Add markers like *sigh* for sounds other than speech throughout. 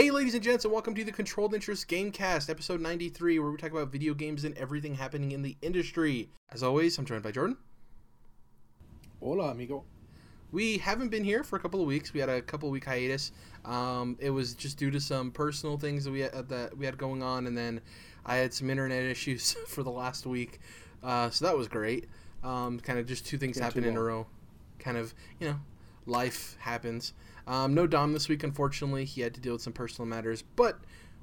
Hey, ladies and gents, and welcome to the Controlled Interest Gamecast, episode 93, where we talk about video games and everything happening in the industry. As always, I'm joined by Jordan. Hola, amigo. We haven't been here for a couple of weeks. We had a couple week hiatus. Um, it was just due to some personal things that we had, that we had going on, and then I had some internet issues *laughs* for the last week. Uh, so that was great. Um, kind of just two things happened in a row. Kind of, you know, life happens. Um, no Dom this week, unfortunately. He had to deal with some personal matters, but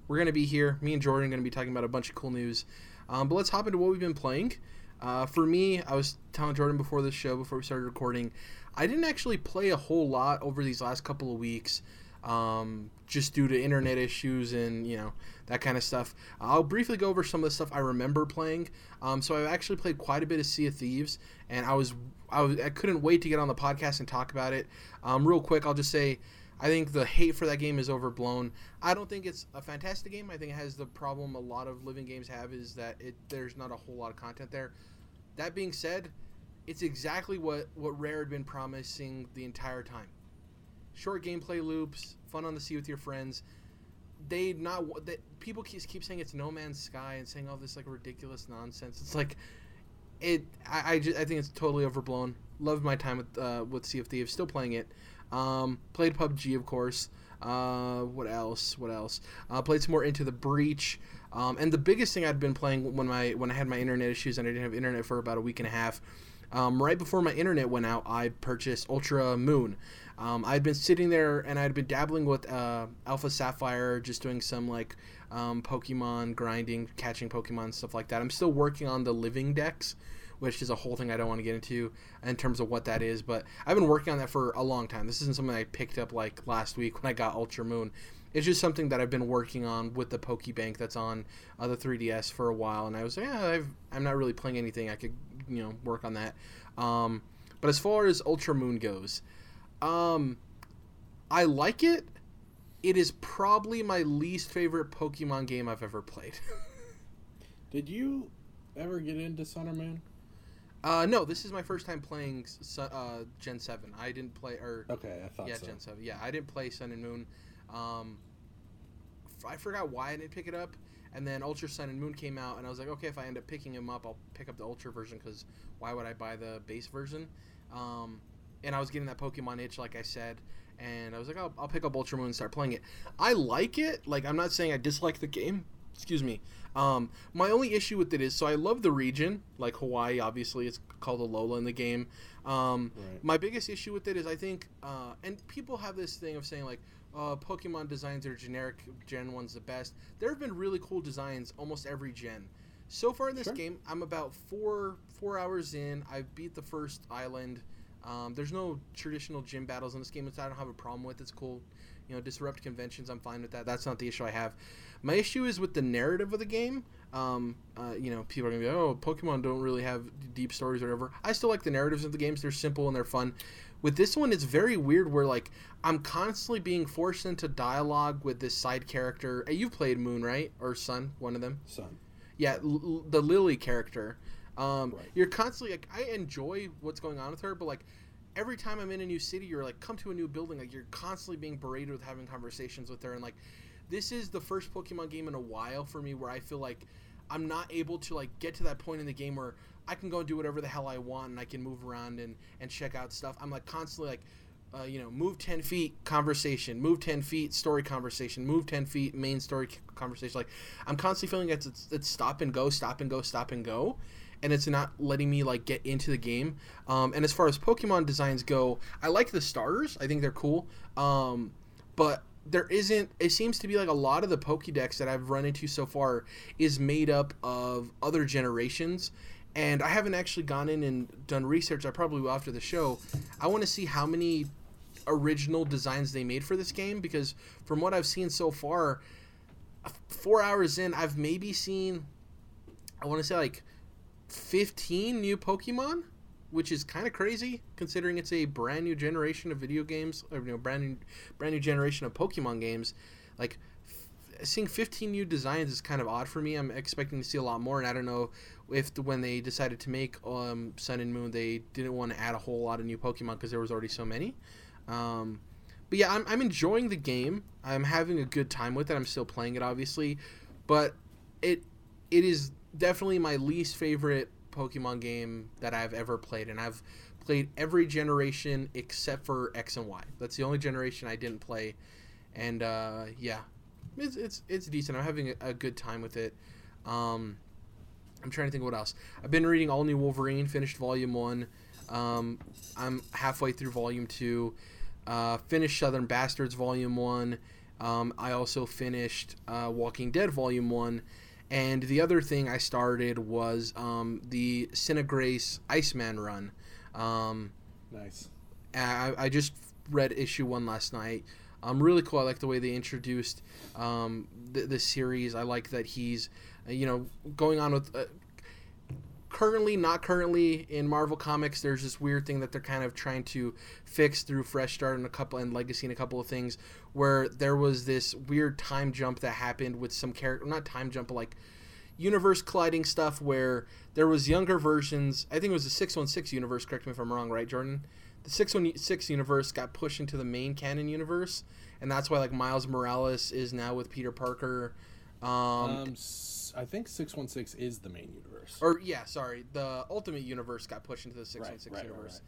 we're gonna be here. Me and Jordan are gonna be talking about a bunch of cool news. Um, but let's hop into what we've been playing. Uh, for me, I was telling Jordan before the show, before we started recording, I didn't actually play a whole lot over these last couple of weeks, um, just due to internet issues and you know that kind of stuff. I'll briefly go over some of the stuff I remember playing. Um, so I've actually played quite a bit of Sea of Thieves, and I was I was I couldn't wait to get on the podcast and talk about it. Um, real quick, I'll just say. I think the hate for that game is overblown. I don't think it's a fantastic game. I think it has the problem a lot of living games have is that it there's not a whole lot of content there. That being said, it's exactly what what Rare had been promising the entire time. Short gameplay loops, fun on the sea with your friends. They not that people keep, keep saying it's No Man's Sky and saying all this like ridiculous nonsense. It's like it. I I, ju- I think it's totally overblown. Loved my time with uh, with Sea of Thieves. Still playing it. Um, played PUBG of course. Uh, what else? What else? Uh, played some more Into the Breach. Um, and the biggest thing I'd been playing when my when I had my internet issues and I didn't have internet for about a week and a half. Um, right before my internet went out, I purchased Ultra Moon. Um, I'd been sitting there and I'd been dabbling with uh, Alpha Sapphire, just doing some like um, Pokemon grinding, catching Pokemon, stuff like that. I'm still working on the living dex, which is a whole thing I don't want to get into in terms of what that is. But I've been working on that for a long time. This isn't something I picked up like last week when I got Ultra Moon. It's just something that I've been working on with the Pokebank that's on uh, the 3DS for a while, and I was like, yeah, I've, I'm not really playing anything. I could, you know, work on that. Um, but as far as Ultra Moon goes, um, I like it. It is probably my least favorite Pokemon game I've ever played. *laughs* Did you ever get into Sun or Moon? uh, no, this is my first time playing uh, Gen Seven. I didn't play or Okay, I thought yeah, so. Gen Seven. Yeah, I didn't play Sun and Moon. Um, I forgot why I didn't pick it up. And then Ultra Sun and Moon came out, and I was like, okay, if I end up picking them up, I'll pick up the Ultra version because why would I buy the base version? Um, and I was getting that Pokemon itch, like I said, and I was like, I'll, I'll pick up Ultra Moon and start playing it. I like it. Like, I'm not saying I dislike the game. Excuse me. Um, my only issue with it is, so I love the region, like Hawaii. Obviously, it's called Alola in the game. Um, Right. my biggest issue with it is I think, uh, and people have this thing of saying like, uh, Pokemon designs are generic. Gen one's the best. There have been really cool designs almost every gen. So far in this Sure. game, I'm about four four hours in. I've beat the first island. Um, there's no traditional gym battles in this game, which I don't have a problem with. It's cool. You know, disrupt conventions. I'm fine with that. That's not the issue I have. My issue is with the narrative of the game. Um, uh, you know, people are gonna be, oh, Pokemon don't really have deep stories or whatever. I still like the narratives of the games. They're simple and they're fun. With this one, it's very weird. Where like I'm constantly being forced into dialogue with this side character. Hey, you've played Moon, right, or Sun, one of them? Sun. Yeah, l- l- the Lillie character. Um, Right. You're constantly like, I enjoy what's going on with her, but like every time I'm in a new city, you're like, come to a new building, like you're constantly being berated with having conversations with her, and like this is the first Pokemon game in a while for me where I feel like I'm not able to like get to that point in the game where I can go and do whatever the hell I want and I can move around and and check out stuff. I'm like constantly like. Uh, you know, move 10 feet, conversation, move 10 feet, story conversation, move 10 feet, main story conversation. Like, I'm constantly feeling it's, it's, it's stop and go, stop and go, stop and go. And it's not letting me, like, get into the game. Um, and as far as Pokemon designs go, I like the starters. I think they're cool. Um, but there isn't, it seems to be like a lot of the Pokedex that I've run into so far is made up of other generations and I haven't actually gone in and done research. I probably will after the show. I want to see how many original designs they made for this game because from what I've seen so far, four hours in, I've maybe seen, I want to say like 15 new Pokemon, which is kind of crazy considering it's a brand new generation of video games, or you know, brand new, brand new generation of Pokemon games. Like f- seeing 15 new designs is kind of odd for me. I'm expecting to see a lot more, and I don't know if the, when they decided to make um, Sun and Moon, they didn't want to add a whole lot of new Pokemon because there was already so many. Um, but yeah, I'm, I'm enjoying the game. I'm having a good time with it. I'm still playing it, obviously, but it it is definitely my least favorite Pokemon game that I've ever played, and I've played every generation except for X and Y. That's the only generation I didn't play, and uh, yeah, it's, it's it's decent. I'm having a, a good time with it. Um, I'm trying to think what else. I've been reading All New Wolverine. Finished Volume One. Um, I'm halfway through Volume Two. Uh, finished Southern Bastards Volume One. Um, I also finished uh, Walking Dead Volume One. And the other thing I started was um, the Sina Grace Iceman run. Um, Nice. I, I just read issue one last night. Um, really cool. I like the way they introduced um, the, the series. I like that he's, you know, going on with. Uh, currently, not currently in Marvel Comics, there's this weird thing that they're kind of trying to fix through Fresh Start and a couple and Legacy and a couple of things, where there was this weird time jump that happened with some character, not time jump, but like universe colliding stuff where there was younger versions. I think it was the 616 universe. Correct me if I'm wrong, right, Jordan? The 616 universe got pushed into the main canon universe, and that's why like Miles Morales is now with Peter Parker. Um, Um, I think six one six is the main universe. or yeah, sorry, the Ultimate Universe got pushed into the 616 right, right, universe.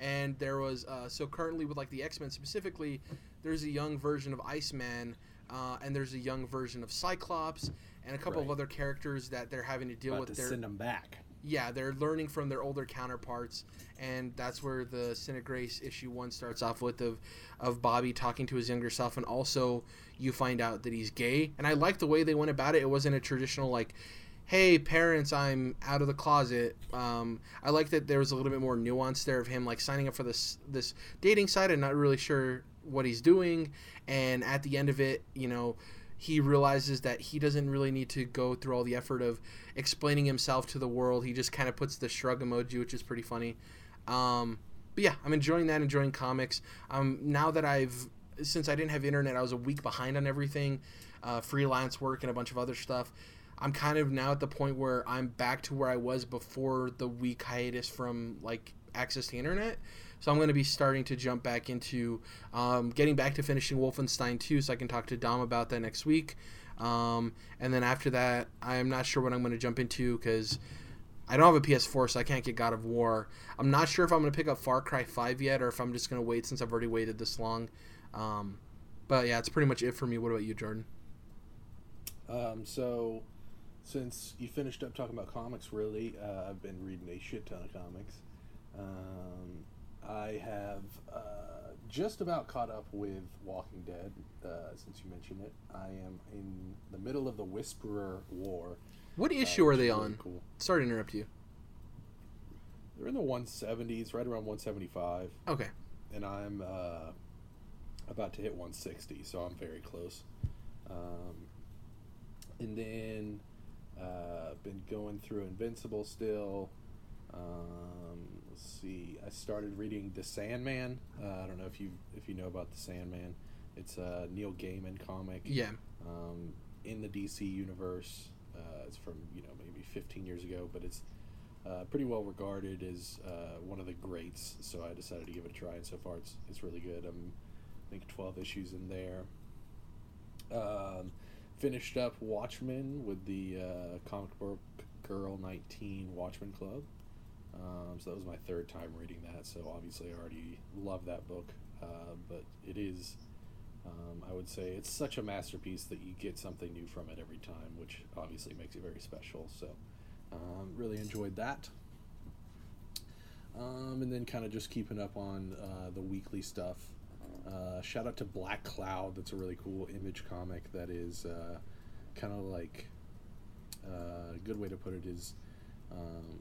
And there was uh, so currently with like the X Men specifically, there's a young version of Iceman, uh, and there's a young version of Cyclops, and a couple of other characters that they're having to deal About with. to Their send them back. Yeah, they're learning from their older counterparts, and that's where the Sina Grace issue one starts off with of of Bobby talking to his younger self, and also you find out that he's gay. And I like the way they went about it. It wasn't a traditional like, "Hey, parents, I'm out of the closet." Um, I like that there was a little bit more nuance there of him like signing up for this this dating site and not really sure what he's doing, and at the end of it, you know. He realizes that he doesn't really need to go through all the effort of explaining himself to the world. He just kind of puts the shrug emoji, which is pretty funny. Um, but yeah, I'm enjoying that, enjoying comics. Um, now that I've, since I didn't have internet, I was a week behind on everything, uh, freelance work and a bunch of other stuff. I'm kind of now at the point where I'm back to where I was before the week hiatus from like access to internet. So I'm going to be starting to jump back into um, getting back to finishing Wolfenstein 2 so I can talk to Dom about that next week. Um, and then after that, I'm not sure what I'm going to jump into because I don't have a PS4, so I can't get God of War. I'm not sure if I'm going to pick up Far Cry 5 yet or if I'm just going to wait since I've already waited this long. Um, but yeah, it's pretty much it for me. What about you, Jordan? Um, so, since you finished up talking about comics, really, uh, I've been reading a shit ton of comics. Um, I have uh, just about caught up with Walking Dead, uh, since you mentioned it. I am in the middle of the Whisperer War. What uh, issue are they really on? Cool. Sorry to interrupt you. They're in the 170s, right around 175, Okay. and I'm uh, about to hit 160, so I'm very close. Um, and then uh, been going through Invincible still. Um, let's see. I started reading The Sandman. Uh, I don't know if you if you know about The Sandman. It's a Neil Gaiman comic. Yeah. Um, in the DC universe. Uh, it's from you know maybe 15 years ago, but it's uh, pretty well regarded as uh, one of the greats. So I decided to give it a try, and so far it's it's really good. I'm I think 12 issues in there. Um, finished up Watchmen with the uh, comic book Girl 19 Watchmen Club. Um, so that was my third time reading that. So obviously I already love that book, uh, but it is. Um, I would say it's such a masterpiece that you get something new from it every time, which obviously makes it very special. So, um, really enjoyed that. Um, and then kind of just keeping up on uh, the weekly stuff. Uh, shout out to Black Cloud. That's a really cool image comic that is uh, kind of like uh, a good way to put it is um,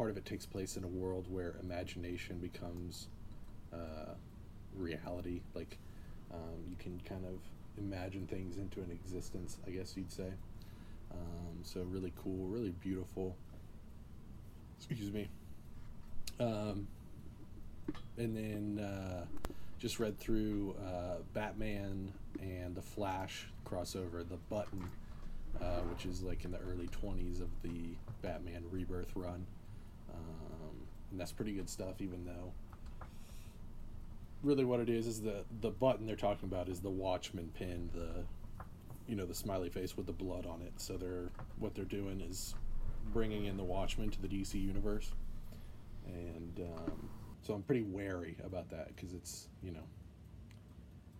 part of it takes place in a world where imagination becomes uh, reality. Like um, you can kind of imagine things into an existence, I guess you'd say. Um, so really cool, really beautiful. Excuse me. Um, and then uh, just read through uh, Batman and the Flash crossover, the Button, uh, which is like in the early 20s of the Batman Rebirth run. Um, and that's pretty good stuff, even though really what it is is the the button they're talking about is the Watchman pin, the you know the smiley face with the blood on it. So they're what they're doing is bringing in the Watchman to the DC universe, and um, so I'm pretty wary about that because it's you know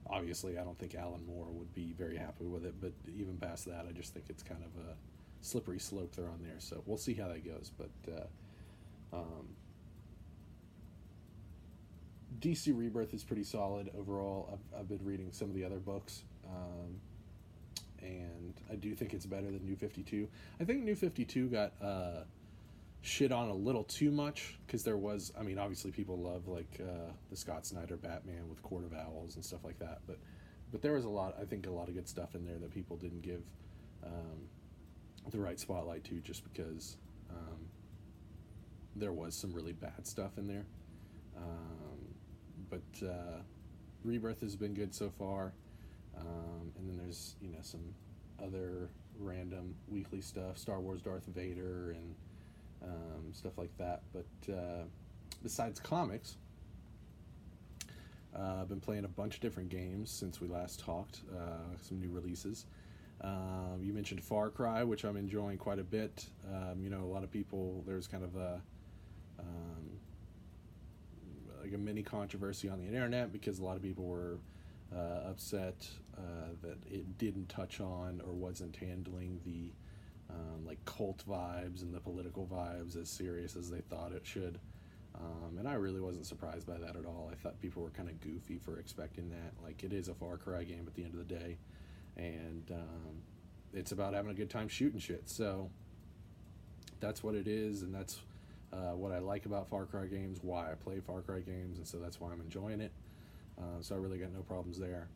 obviously I don't think Alan Moore would be very happy with it, but even past that, I just think it's kind of a slippery slope they're on there. So we'll see how that goes, but. Uh, um, DC Rebirth is pretty solid overall. I've, I've been reading some of the other books, um, and I do think it's better than New Fifty Two. I think New Fifty Two got uh, shit on a little too much because there was. I mean, obviously people love like uh, the Scott Snyder Batman with Court of Owls and stuff like that, but but there was a lot. I think a lot of good stuff in there that people didn't give um, the right spotlight to just because um, there was some really bad stuff in there. Um, but uh, Rebirth has been good so far. Um, and then there's you know some other random weekly stuff, Star Wars Darth Vader and um, stuff like that. But uh, besides comics, uh, I've been playing a bunch of different games since we last talked. Uh, some new releases. Um, you mentioned Far Cry, which I'm enjoying quite a bit. Um, you know, a lot of people there's kind of a um, like a mini controversy on the internet because a lot of people were uh, upset uh, that it didn't touch on or wasn't handling the um, like cult vibes and the political vibes as serious as they thought it should. Um, and I really wasn't surprised by that at all. I thought people were kind of goofy for expecting that. Like it is a Far Cry game at the end of the day, and um, it's about having a good time shooting shit. So that's what it is, and that's uh, what I like about Far Cry games, why I play Far Cry games, and so that's why I'm enjoying it. Uh, so I really got no problems there.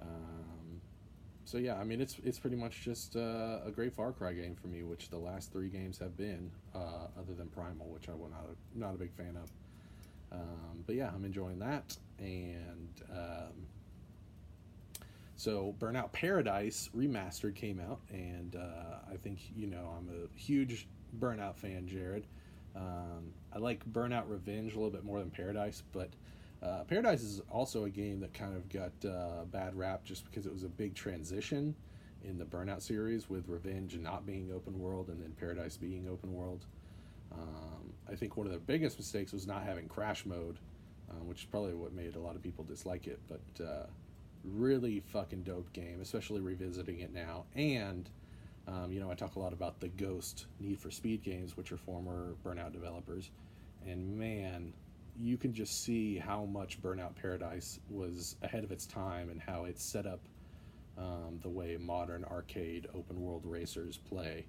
Um, so yeah, I mean it's it's pretty much just uh, a great Far Cry game for me, which the last three games have been, uh, other than Primal, which I was not a, not a big fan of. Um, but yeah, I'm enjoying that, and um, so Burnout Paradise remastered came out, and uh, I think you know I'm a huge Burnout fan, Jared. Um, I like Burnout Revenge a little bit more than Paradise, but uh, Paradise is also a game that kind of got uh, bad rap just because it was a big transition in the Burnout series with Revenge not being open world and then Paradise being open world. Um, I think one of the biggest mistakes was not having crash mode, uh, which is probably what made a lot of people dislike it. But uh, really fucking dope game, especially revisiting it now. And um, you know, I talk a lot about the Ghost Need for Speed games, which are former Burnout developers, and man, you can just see how much Burnout Paradise was ahead of its time and how it set up um, the way modern arcade open world racers play,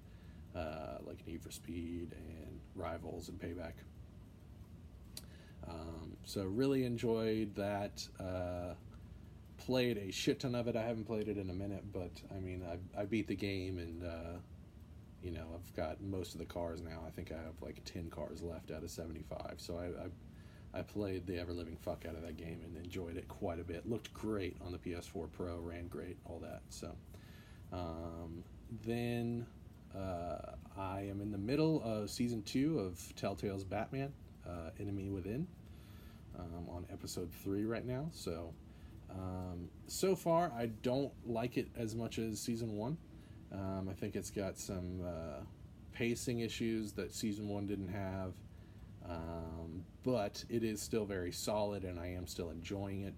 uh, like Need for Speed and Rivals and Payback. Um, so really enjoyed that. Uh, played a shit ton of it. I haven't played it in a minute, but I mean, I, I beat the game and, uh, you know, I've got most of the cars now. I think I have like 10 cars left out of 75. So I, I, I played the ever living fuck out of that game and enjoyed it quite a bit. Looked great on the PS4 Pro, ran great, all that. So, um, then uh, I am in the middle of season two of Telltale's Batman, uh, Enemy Within. Um, on episode three right now, so um, so far, I don't like it as much as season one. Um, I think it's got some uh, pacing issues that season one didn't have, um, but it is still very solid, and I am still enjoying it.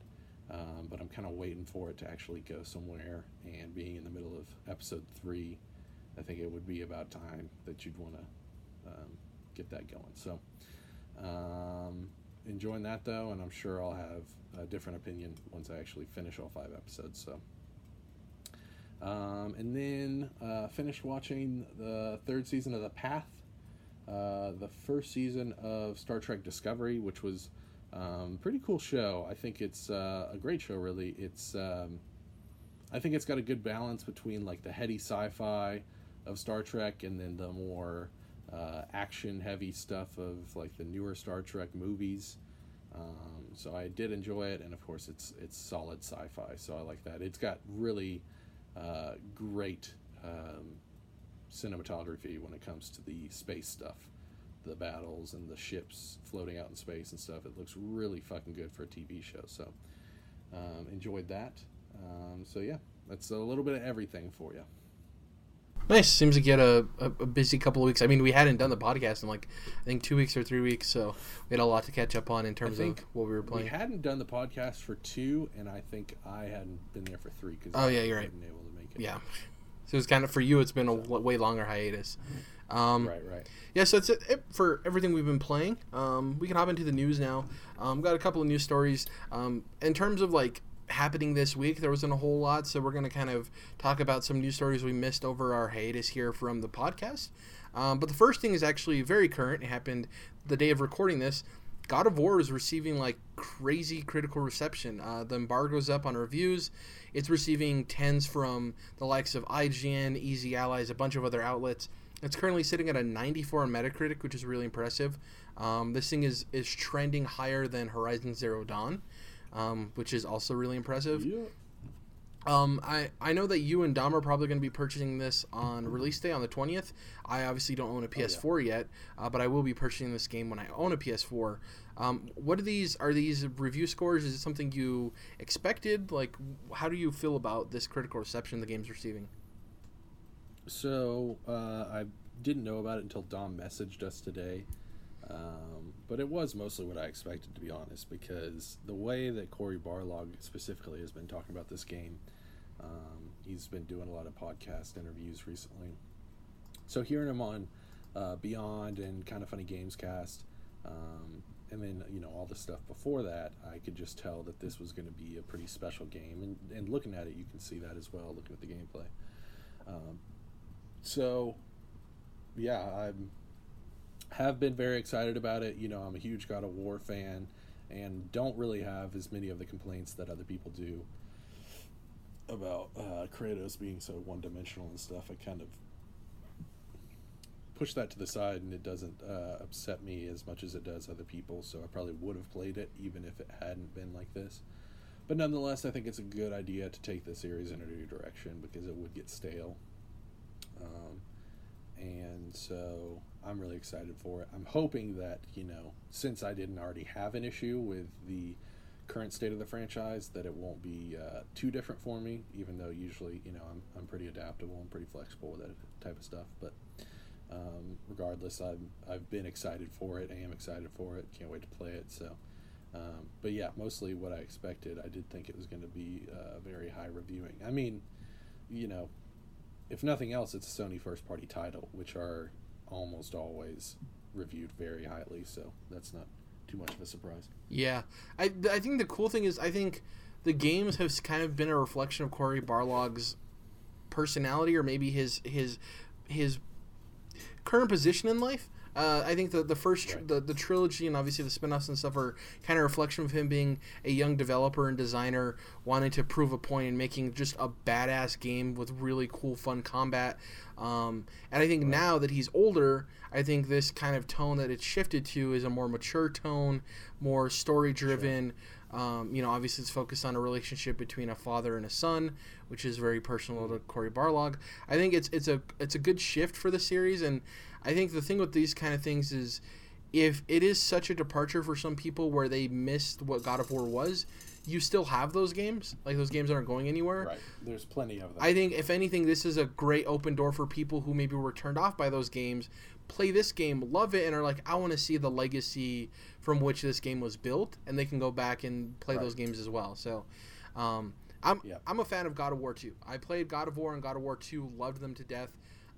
Um, but I'm kind of waiting for it to actually go somewhere. And being in the middle of episode three, I think it would be about time that you'd want to um, get that going. So, um, enjoying that though, and I'm sure I'll have a different opinion once I actually finish all five episodes. So, um, and then uh, finished watching the third season of The Path, uh, the first season of Star Trek Discovery, which was um, pretty cool show. I think it's uh, a great show. Really, it's um, I think it's got a good balance between like the heady sci-fi of Star Trek and then the more uh, action heavy stuff of like the newer Star Trek movies. Um, so I did enjoy it, and of course it's it's solid sci-fi, so I like that. It's got really uh, great um, cinematography when it comes to the space stuff. the battles and the ships floating out in space and stuff. It looks really fucking good for a TV show. So um, enjoyed that. Um, so yeah, that's a little bit of everything for you. Nice. Seems to get a, a, a busy couple of weeks. I mean, we hadn't done the podcast in like I think two weeks or three weeks, so we had a lot to catch up on in terms of what we were playing. We hadn't done the podcast for two, and I think I hadn't been there for three because oh yeah, you're right. Able to make it. Yeah. So it's kind of for you. It's been a way longer hiatus. Um, right, right. Yeah, so it's it for everything we've been playing. Um, we can hop into the news now. Um, got a couple of news stories. Um, in terms of like happening this week. There wasn't a whole lot, so we're going to kind of talk about some news stories we missed over our hiatus here from the podcast. Um, but the first thing is actually very current. It happened the day of recording this. God of War is receiving like crazy critical reception. Uh, the embargo's up on reviews. It's receiving tens from the likes of IGN, Easy Allies, a bunch of other outlets. It's currently sitting at a 94 on Metacritic, which is really impressive. Um, this thing is is trending higher than Horizon Zero Dawn um, which is also really impressive. Yeah. Um, I, I know that you and Dom are probably going to be purchasing this on release day on the 20th. I obviously don't own a PS4 oh, yeah. yet, uh, but I will be purchasing this game when I own a PS4. Um, what are these? Are these review scores? Is it something you expected? Like, how do you feel about this critical reception the game's receiving? So uh, I didn't know about it until Dom messaged us today. Um, but it was mostly what I expected, to be honest, because the way that Cory Barlog specifically has been talking about this game, um, he's been doing a lot of podcast interviews recently. So hearing him on uh, Beyond and Kind of Funny Games Cast, um, and then you know all the stuff before that, I could just tell that this was going to be a pretty special game. And, and looking at it, you can see that as well, looking at the gameplay. Um, so, yeah, I'm have been very excited about it. You know, I'm a huge God of War fan and don't really have as many of the complaints that other people do about uh, Kratos being so one dimensional and stuff. I kind of push that to the side and it doesn't uh, upset me as much as it does other people. So I probably would have played it even if it hadn't been like this. But nonetheless, I think it's a good idea to take the series in a new direction because it would get stale. Um, and so I'm really excited for it. I'm hoping that you know, since I didn't already have an issue with the current state of the franchise, that it won't be uh, too different for me. Even though usually, you know, I'm I'm pretty adaptable and pretty flexible with that type of stuff. But um, regardless, I've I've been excited for it. I am excited for it. Can't wait to play it. So. Um, but yeah, mostly what I expected. I did think it was going to be uh, very high reviewing. I mean, you know, if nothing else, it's a Sony first party title, which are almost always reviewed very highly. So that's not too much of a surprise. Yeah, I I think the cool thing is I think the games have kind of been a reflection of Cory Barlog's personality, or maybe his his his current position in life. Uh, I think the the first right. the, the trilogy and obviously the spin-offs and stuff are kind of a reflection of him being a young developer and designer wanting to prove a point and making just a badass game with really cool fun combat. Um, and I think right. now that he's older, I think this kind of tone that it's shifted to is a more mature tone, more story driven. Sure. Um, you know, obviously it's focused on a relationship between a father and a son, which is very personal to Cory Barlog. I think it's it's a it's a good shift for the series and I think the thing with these kind of things is if it is such a departure for some people where they missed what God of War was, you still have those games. Like those games aren't going anywhere. Right. There's plenty of them. I think if anything, this is a great open door for people who maybe were turned off by those games, play this game, love it, and are like, I want to see the legacy from which this game was built, and they can go back and play right. those games as well. So, um, I'm yep. I'm a fan of God of War 2. I played God of War and God of War 2, loved them to death.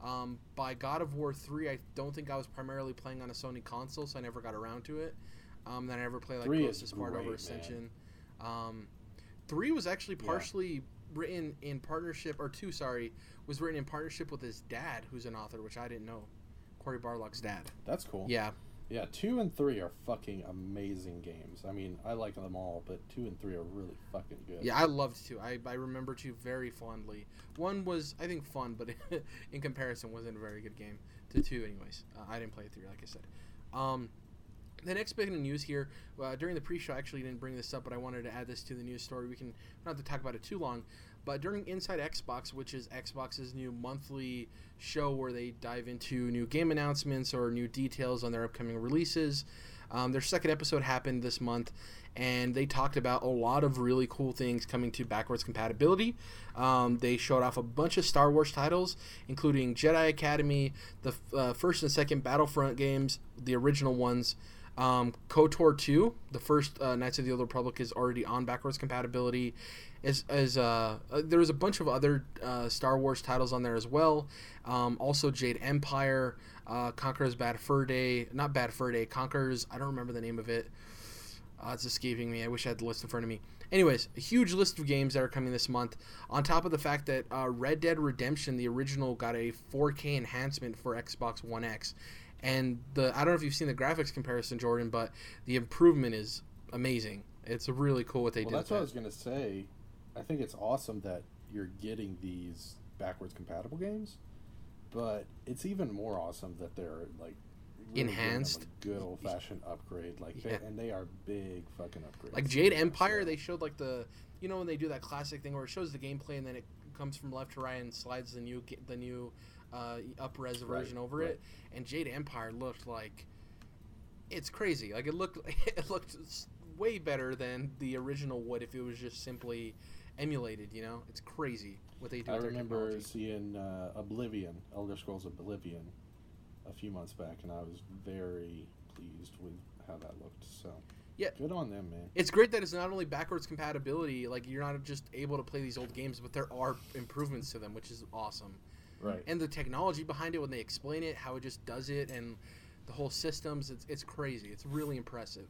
Um, by God of War 3, I don't think I was primarily playing on a Sony console, so I never got around to it. Um, then I never played like Ghost of over Ascension. Um, 3 was actually partially yeah. written in partnership, or 2, sorry, was written in partnership with his dad, who's an author, which I didn't know. Cory Barlog's dad. That's cool. Yeah. Yeah, two and three are fucking amazing games. I mean, I like them all, but two and three are really fucking good. Yeah, I loved two. I, I remember two very fondly. One was, I think, fun, but *laughs* in comparison, wasn't a very good game. To two, anyways. Uh, I didn't play three, like I said. Um, the next bit of news here, uh, during the pre-show, I actually didn't bring this up, but I wanted to add this to the news story. We can not to talk about it too long, But during Inside Xbox, which is Xbox's new monthly show where they dive into new game announcements or new details on their upcoming releases, um, their second episode happened this month, and they talked about a lot of really cool things coming to backwards compatibility. Um, they showed off a bunch of Star Wars titles, including Jedi Academy, the uh, first and second Battlefront games, the original ones. Um, KOTOR 2, the first uh, Knights of the Old Republic, is already on backwards compatibility. As, as uh, uh, there was a bunch of other uh, Star Wars titles on there as well. Um, also, Jade Empire, uh, Conker's Bad Fur Day, not Bad Fur Day, Conker's, I don't remember the name of it. Uh, it's escaping me. I wish I had the list in front of me. Anyways, a huge list of games that are coming this month. On top of the fact that uh, Red Dead Redemption, the original, got a 4K enhancement for Xbox One X, and the I don't know if you've seen the graphics comparison, Jordan, but the improvement is amazing. It's really cool what they well, did. That's what I was gonna say. I think it's awesome that you're getting these backwards compatible games, but it's even more awesome that they're like really Enhanced. good old fashioned upgrade. Like, Yeah. they, and they are big fucking upgrades. like Jade Empire, so- they showed like the you know when they do that classic thing where it shows the gameplay and then it comes from left to right and slides the new the new uh, up res version over right. it. And Jade Empire looked like it's crazy. Like it looked *laughs* it looked way better than the original would if it was just simply emulated. You know, it's crazy what they do. I with remember technology. seeing uh, Oblivion, Elder Scrolls Oblivion, a few months back, and I was very pleased with how that looked. So, Yeah. good on them, man. It's great that it's not only backwards compatibility, like you're not just able to play these old games, but there are improvements to them, which is awesome. Right. and the technology behind it when they explain it, how it just does it, and the whole systems. It's it's crazy. It's really impressive.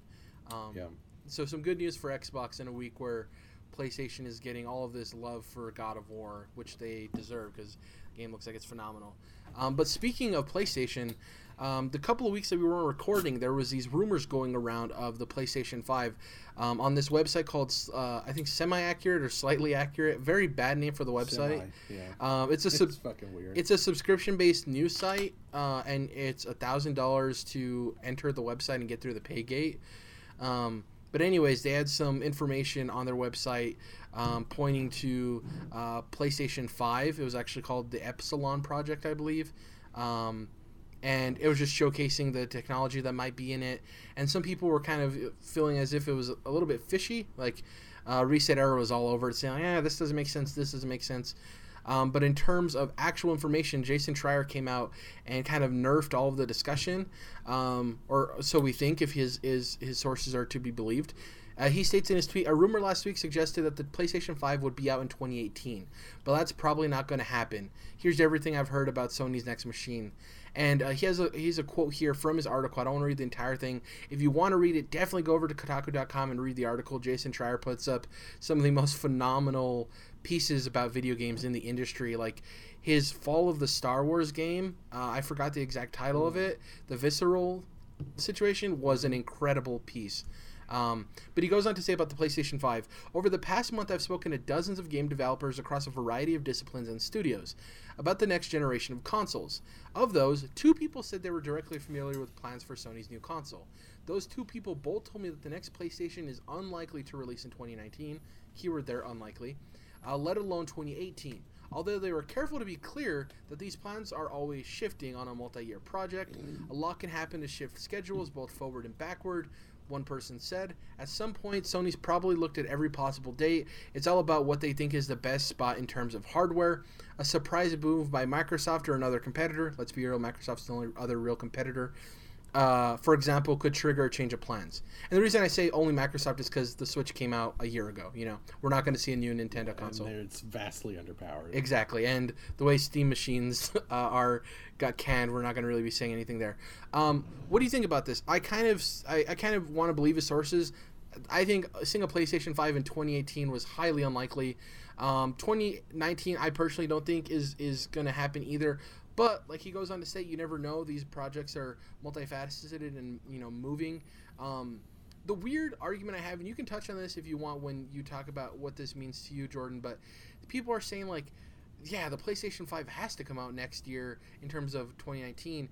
Um, yeah. So some good news for Xbox in a week where PlayStation is getting all of this love for God of War, which they deserve because the game looks like it's phenomenal. Um, but speaking of PlayStation, um, the couple of weeks that we weren't recording, there was these rumors going around of the PlayStation 5 um, on this website called, uh, I think, Semi Accurate or Slightly Accurate. Very bad name for the website. Semi, yeah. Um, it's a *laughs* sub- it's fucking weird. it's a subscription based news site, uh, and it's a thousand dollars to enter the website and get through the pay gate. Um, but anyways, they had some information on their website um, pointing to uh, PlayStation Five. It was actually called the Epsilon Project, I believe. Um, and it was just showcasing the technology that might be in it. And some people were kind of feeling as if it was a little bit fishy. Like uh, ResetEra was all over it, saying, "Yeah, this doesn't make sense. This doesn't make sense." Um, but in terms of actual information, Jason Schreier came out and kind of nerfed all of the discussion, um, or so we think, if his his, his sources are to be believed. Uh, he states in his tweet, a rumor last week suggested that the PlayStation 5 would be out in 2018, but that's probably not going to happen. Here's everything I've heard about Sony's next machine. And uh, he has a he's a quote here from his article. I don't want to read the entire thing. If you want to read it, definitely go over to Kotaku.com and read the article. Jason Schreier puts up some of the most phenomenal pieces about video games in the industry, like his Fall of the Star Wars game. Uh, I forgot the exact title of it. The visceral situation was an incredible piece. Um, but he goes on to say about the PlayStation 5 Over the past month, I've spoken to dozens of game developers across a variety of disciplines and studios about the next generation of consoles. Of those, two people said they were directly familiar with plans for Sony's new console. Those two people both told me that the next PlayStation is unlikely to release in 2019, keyword there, unlikely, uh, let alone 2018 although they were careful to be clear that these plans are always shifting on a multi-year project a lot can happen to shift schedules both forward and backward one person said. At some point sony's probably looked at every possible date. It's all about what they think is the best spot in terms of hardware. A surprise move by microsoft or another competitor. Let's be real microsoft's the only other real competitor uh, for example, could trigger a change of plans. And the reason I say only Microsoft is because the Switch came out a year ago. You know, we're not going to see a new Nintendo console. there- it's vastly underpowered. Exactly, and the way Steam machines *laughs* uh, are got canned, we're not going to really be saying anything there. Um, what do you think about this? I kind of, I, I kind of want to believe his sources. I think seeing a PlayStation Five in 2018 was highly unlikely. Um, 2019, I personally don't think is is going to happen either. But like he goes on to say, you never know. These projects are multifaceted and you know moving. Um, the weird argument I have, and you can touch on this if you want when you talk about what this means to you, Jordan. But people are saying like, yeah, the PlayStation Five has to come out next year in terms of 2019.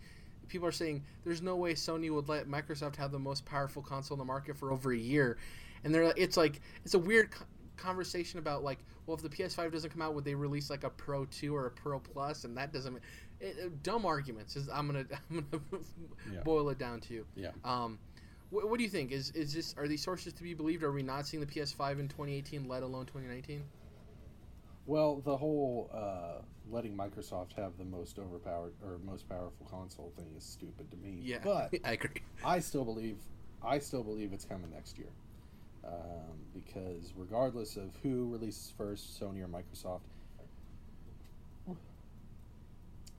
People are saying there's no way Sony would let Microsoft have the most powerful console in the market for over a year, and they're like it's like it's a weird conversation about like, well, if the PS5 doesn't come out, would they release like a Pro 2 or a Pro Plus? And that doesn't. It, dumb arguments. Is I'm gonna *laughs* I'm gonna Yeah. boil it down to. Yeah. Um, what, what do you think? Is is this are these sources to be believed? Are we not seeing the PS5 in 2018, let alone 2019? Well, the whole uh, letting Microsoft have the most overpowered or most powerful console thing is stupid to me. Yeah, But *laughs* I agree. I still believe, I still believe it's coming next year, um, because regardless of who releases first, Sony or Microsoft,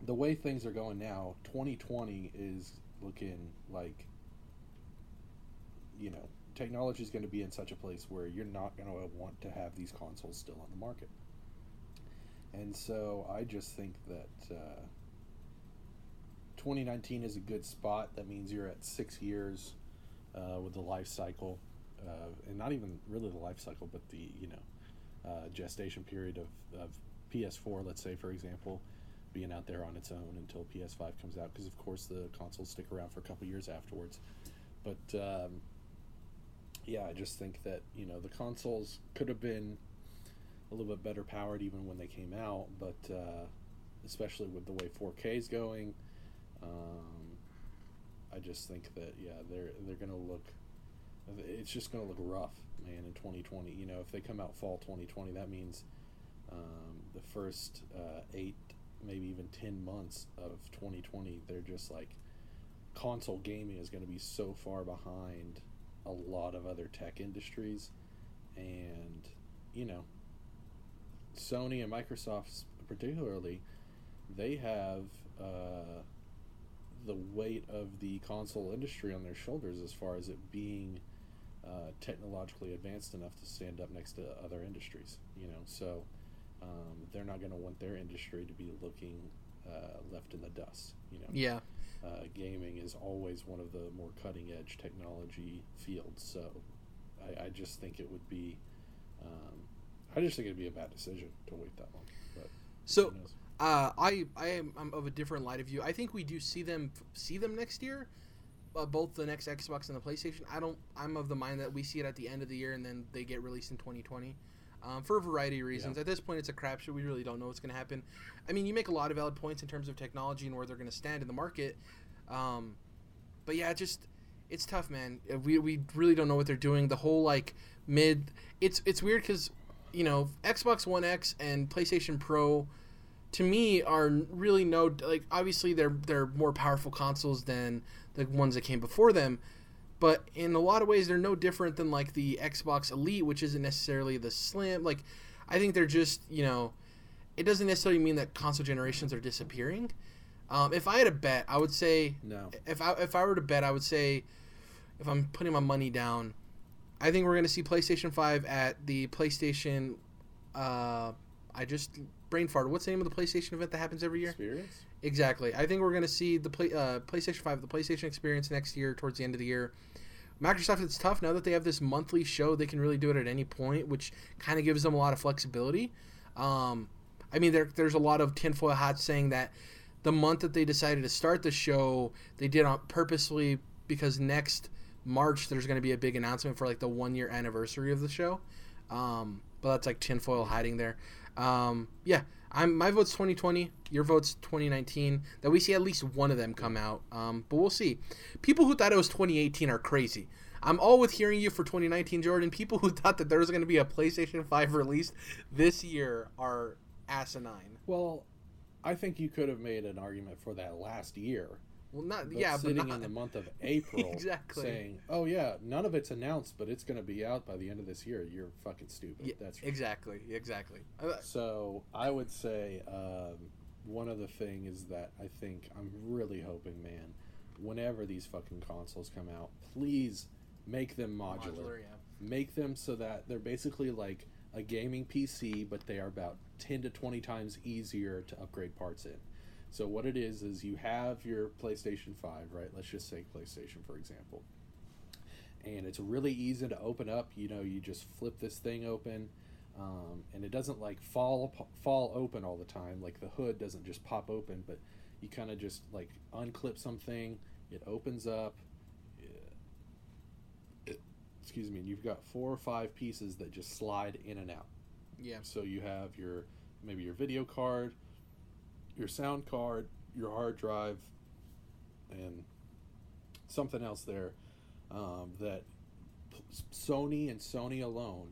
the way things are going now, 2020 is looking like, you know, technology is going to be in such a place where you're not going to want to have these consoles still on the market. And so I just think that uh, 2019 is a good spot. That means you're at six years uh, with the life cycle, uh, and not even really the life cycle, but the you know uh, gestation period of, of PS4, let's say for example, being out there on its own until PS5 comes out, because of course the consoles stick around for a couple years afterwards. But um, yeah, I just think that you know the consoles could have been a little bit better powered even when they came out, but uh, especially with the way 4K is going, um, I just think that yeah, they're they're gonna look. It's just gonna look rough, man. In 2020, you know, if they come out fall 2020, that means um, the first uh, eight, maybe even 10 months of 2020, they're just like console gaming is going to be so far behind a lot of other tech industries, and you know, Sony and Microsoft particularly, they have uh, the weight of the console industry on their shoulders as far as it being uh, technologically advanced enough to stand up next to other industries. You know, so um, they're not going to want their industry to be looking uh, left in the dust. You know, Yeah. uh, gaming is always one of the more cutting edge technology fields. So I, I just think it would be, um, I just think it'd be a bad decision to wait that long. But So? Uh, I I am I'm of a different light of view. I think we do see them see them next year, uh, both the next Xbox and the PlayStation. I don't. I'm of the mind that we see it at the end of the year and then they get released in 2020. Um, for a variety of reasons. Yeah. At this point, it's a crapshoot. We really don't know what's going to happen. I mean, you make a lot of valid points in terms of technology and where they're going to stand in the market. Um, but yeah, it just it's tough, man. Uh, We, we really don't know what they're doing. The whole like mid, it's it's weird because you know Xbox One X and PlayStation Pro, to me are really no like obviously they're they're more powerful consoles than the ones that came before them. But in a lot of ways, they're no different than like the Xbox Elite, which isn't necessarily the slim. Like, I think they're just you know, it doesn't necessarily mean that console generations are disappearing. Um, if I had a bet, I would say No. if I if I were to bet, I would say if I'm putting my money down, I think we're going to see PlayStation Five at the PlayStation. Uh, I just brain farted. What's the name of the PlayStation event that happens every year? Experience? Exactly. I think we're going to see the play, uh, PlayStation 5, the PlayStation Experience next year, towards the end of the year. Microsoft, it's tough now that they have this monthly show. They can really do it at any point, which kind of gives them a lot of flexibility. Um, I mean, there, there's a lot of tinfoil hats saying that the month that they decided to start the show, they did on purposely because next March there's going to be a big announcement for like the one year anniversary of the show. Um, but that's like tinfoil hiding there. Um, yeah, I'm my vote's 2020. Your vote's 2019. That we see at least one of them come out. Um, but we'll see. People who thought it was 2018 are crazy. I'm all with hearing you for 2019, Jordan. People who thought that there was going to be a PlayStation 5 released this year are asinine. Well, I think you could have made an argument for that last year. Well, not But yeah, sitting but not, in the *laughs* month of April, Exactly. saying, "Oh yeah, none of it's announced, but it's going to be out by the end of this year." You're fucking stupid. yeah, That's exactly, exactly. Uh, So I would say um, one other thing is that I think I'm really hoping, man, whenever these fucking consoles come out, please make them modular. Modular, yeah. Make them so that they're basically like a gaming PC, but they are about 10 to 20 times easier to upgrade parts in. So what it is is you have your PlayStation 5, right? Let's just say PlayStation for example. And it's really easy to open up, you know, you just flip this thing open um, and it doesn't like fall fall open all the time. Like the hood doesn't just pop open, but you kind of just like unclip something, it opens up. excuse me, and you've got four or five pieces that just slide in and out. Yeah. So you have your maybe your video card, your sound card, your hard drive, and something else there um, that p- Sony and Sony alone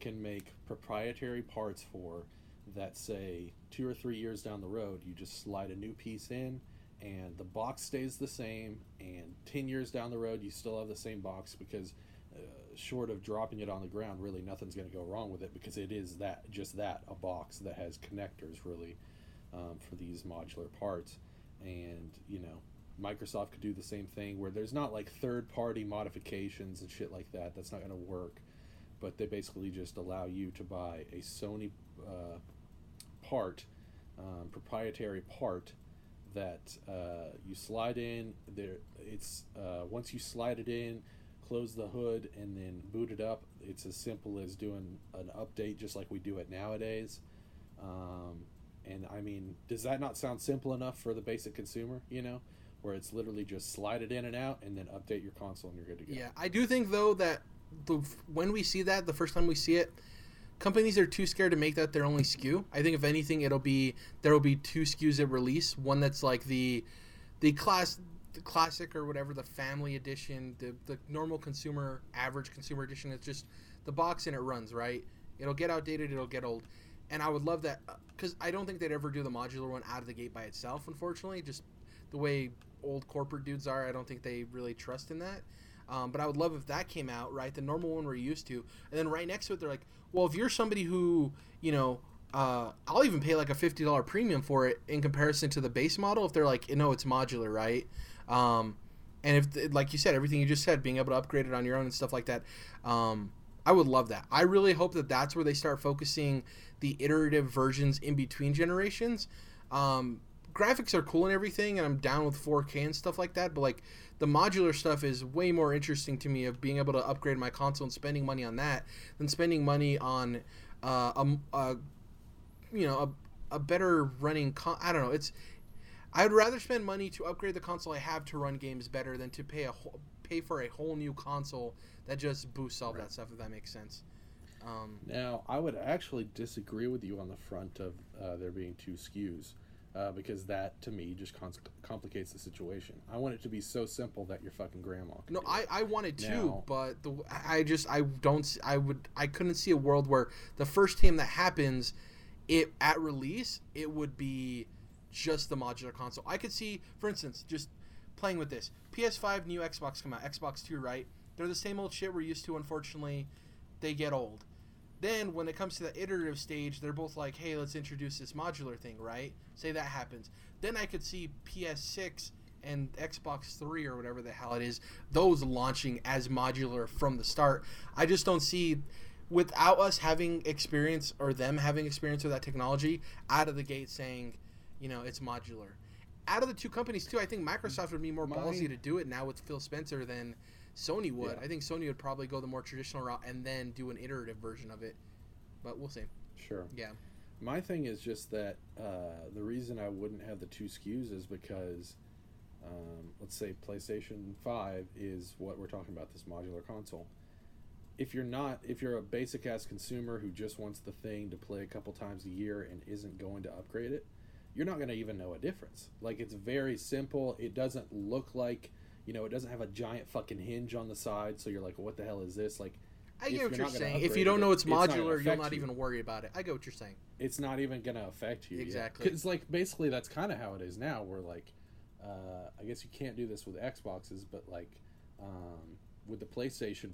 can make proprietary parts for that say two or three years down the road you just slide a new piece in and the box stays the same and 10 years down the road you still have the same box because uh, short of dropping it on the ground really nothing's going to go wrong with it because it is that just that a box that has connectors really um, for these modular parts. And you know microsoft could do the same thing where there's not like third party modifications and shit like that. That's not going to work. But they basically just allow you to buy a sony uh, part um, proprietary part that uh, you slide in. There it's uh, once you slide it in close the hood and then boot it up it's as simple as doing an update just like we do it nowadays. Um, and i mean does that not sound simple enough for the basic consumer you know where it's literally just slide it in and out and then update your console and you're good to go Yeah, I do think though that the when we see that the first time we see it, companies are too scared to make that their only SKU. I think if anything, it'll be there will be two SKUs at release. One that's like the the class the classic or whatever the family edition, the the normal consumer average consumer edition. It's just the box and it runs right. It'll get outdated. It'll get old. And I would love that because I don't think they'd ever do the modular one out of the gate by itself. Unfortunately, just the way old corporate dudes are, I don't think they really trust in that. Um, but I would love if that came out, right? The normal one we're used to. And then right next to it, they're like, well, if you're somebody who, you know, uh, I'll even pay like a $50 premium for it in comparison to the base model if they're like, know, it's modular, right? Um, and if, like you said, everything you just said, being able to upgrade it on your own and stuff like that, um, I would love that. I really hope that that's where they start focusing the iterative versions in between generations. Um, graphics are cool and everything, and I'm down with 4K and stuff like that. But like the modular stuff is way more interesting to me of being able to upgrade my console and spending money on that than spending money on uh, a, a you know a, a better running. Con- I don't know. It's I would rather spend money to upgrade the console I have to run games better than to pay a whole, pay for a whole new console that just boosts all Right. that stuff. If that makes sense. Um, Now, I would actually disagree with you on the front of uh, there being two SKUs, uh, because that to me just cons- complicates the situation. I want it to be so simple that your fucking grandma. Can No, I, it. I wanted to, Now- but the I just I don't I would I couldn't see a world where the first time that happens, it at release it would be just the modular console. I could see, for instance, just playing with this PS5, new Xbox come out, Xbox Two, right? They're the same old shit we're used to. Unfortunately, they get old. Then when it comes to the iterative stage, they're both like, "Hey, let's introduce this modular thing," right? Say that happens. Then I could see PS6 and Xbox 3 or whatever the hell it is, those launching as modular from the start. I just don't see without us having experience or them having experience with that technology out of the gate saying, you know, it's modular. Out of the two companies too, I think Microsoft would be more My- ballsy to do it now with Phil Spencer than Sony would. Yeah. I think Sony would probably go the more traditional route and then do an iterative version of it. But we'll see. Sure. Yeah. My thing is just that uh, the reason I wouldn't have the two SKUs is because, um, let's say PlayStation Five is what we're talking about this modular console. If you're not, if you're a basic ass consumer who just wants the thing to play a couple times a year and isn't going to upgrade it, you're not going to even know a difference. Like it's very simple. It doesn't look like, you know, it doesn't have a giant fucking hinge on the side. So you're like, what the hell is this? Like, I get what you're gonna saying. If you don't know it's it's modular, you'll affect not you. even worry about it. I get what you're saying. it's not even going to affect you. Exactly. Because, like, basically, that's kind of how it is now. Where, like, uh, I guess you can't do this with Xboxes, but, like, um, with the PlayStation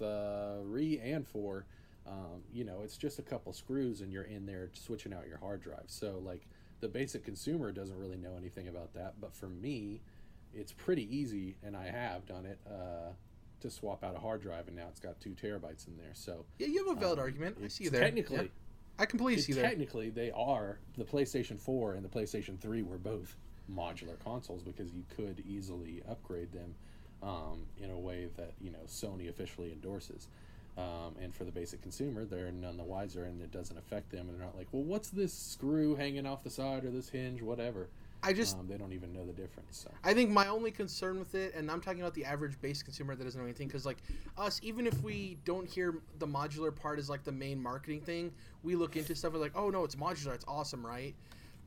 3 and 4, um, you know, it's just a couple screws and you're in there switching out your hard drive. So, like, the basic consumer doesn't really know anything about that. But for me, it's pretty easy, and I have done it. Uh, to swap out a hard drive, and now it's got two terabytes in there. So Yeah, you have a valid um, argument. I see you there. Technically, Yeah. I completely see there. technically they are the PlayStation 4 and the PlayStation 3 were both modular consoles because you could easily upgrade them um, in a way that you know Sony officially endorses. Um, and for the basic consumer, they're none the wiser, and it doesn't affect them. And they're not like, well, what's this screw hanging off the side or this hinge, whatever. I just um, they don't even know the difference. So I think my only concern with it, and I'm talking about the average base consumer that doesn't know anything, because like us, even if we don't hear the modular part as like the main marketing thing, we look into stuff. We're like, oh no, it's modular, it's awesome, right?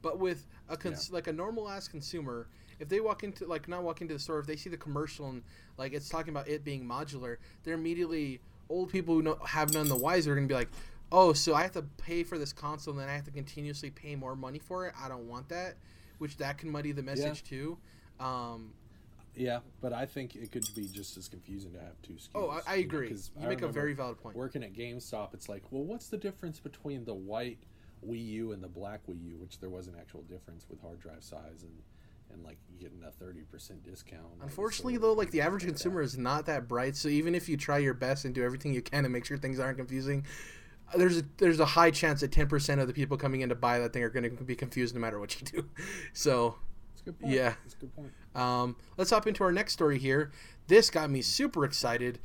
But with a cons- like a normal ass consumer, if they walk into like not walk into the store, if they see the commercial and like it's talking about it being modular, they're immediately old people who know, have none the wiser are gonna be like, oh, so I have to pay for this console and then I have to continuously pay more money for it. I don't want that which that can muddy the message Yeah. too. Um, yeah, but I think it could be just as confusing to have two SKUs. oh, I, I you know, you I make a very valid point. Working at GameStop, it's like, well, what's the difference between the white Wii U and the black Wii U? Which there was an actual difference with hard drive size and and like getting a thirty percent discount. Unfortunately, though, like the average like consumer that. is not that bright. So even if you try your best and do everything you can to make sure things aren't confusing, there's a, there's a high chance that 10% of the people coming in to buy that thing are going to be confused no matter what you do. *laughs* So It's a good point. Yeah. it's a good point. Um, let's hop into our next story here. This got me super excited.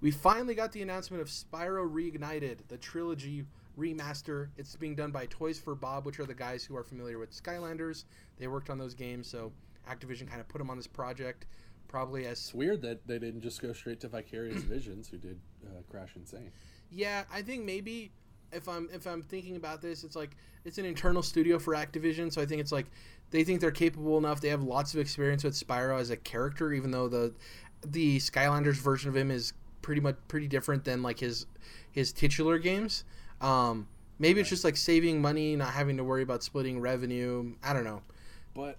We finally got the announcement of Spyro Reignited, the trilogy remaster. It's being done by Toys for Bob, which are the guys who are familiar with Skylanders. They worked on those games, so Activision kind of put them on this project, probably as It's weird that they didn't just go straight to Vicarious Visions, who did uh, Crash N. Sane. Yeah, I think maybe if I'm if I'm thinking about this, it's like it's an internal studio for Activision, so I think it's like they think they're capable enough. They have lots of experience with Spyro as a character, even though the the Skylanders version of him is pretty much pretty different than like his his titular games. Um, maybe it's just like saving money, not having to worry about splitting revenue. I don't know. But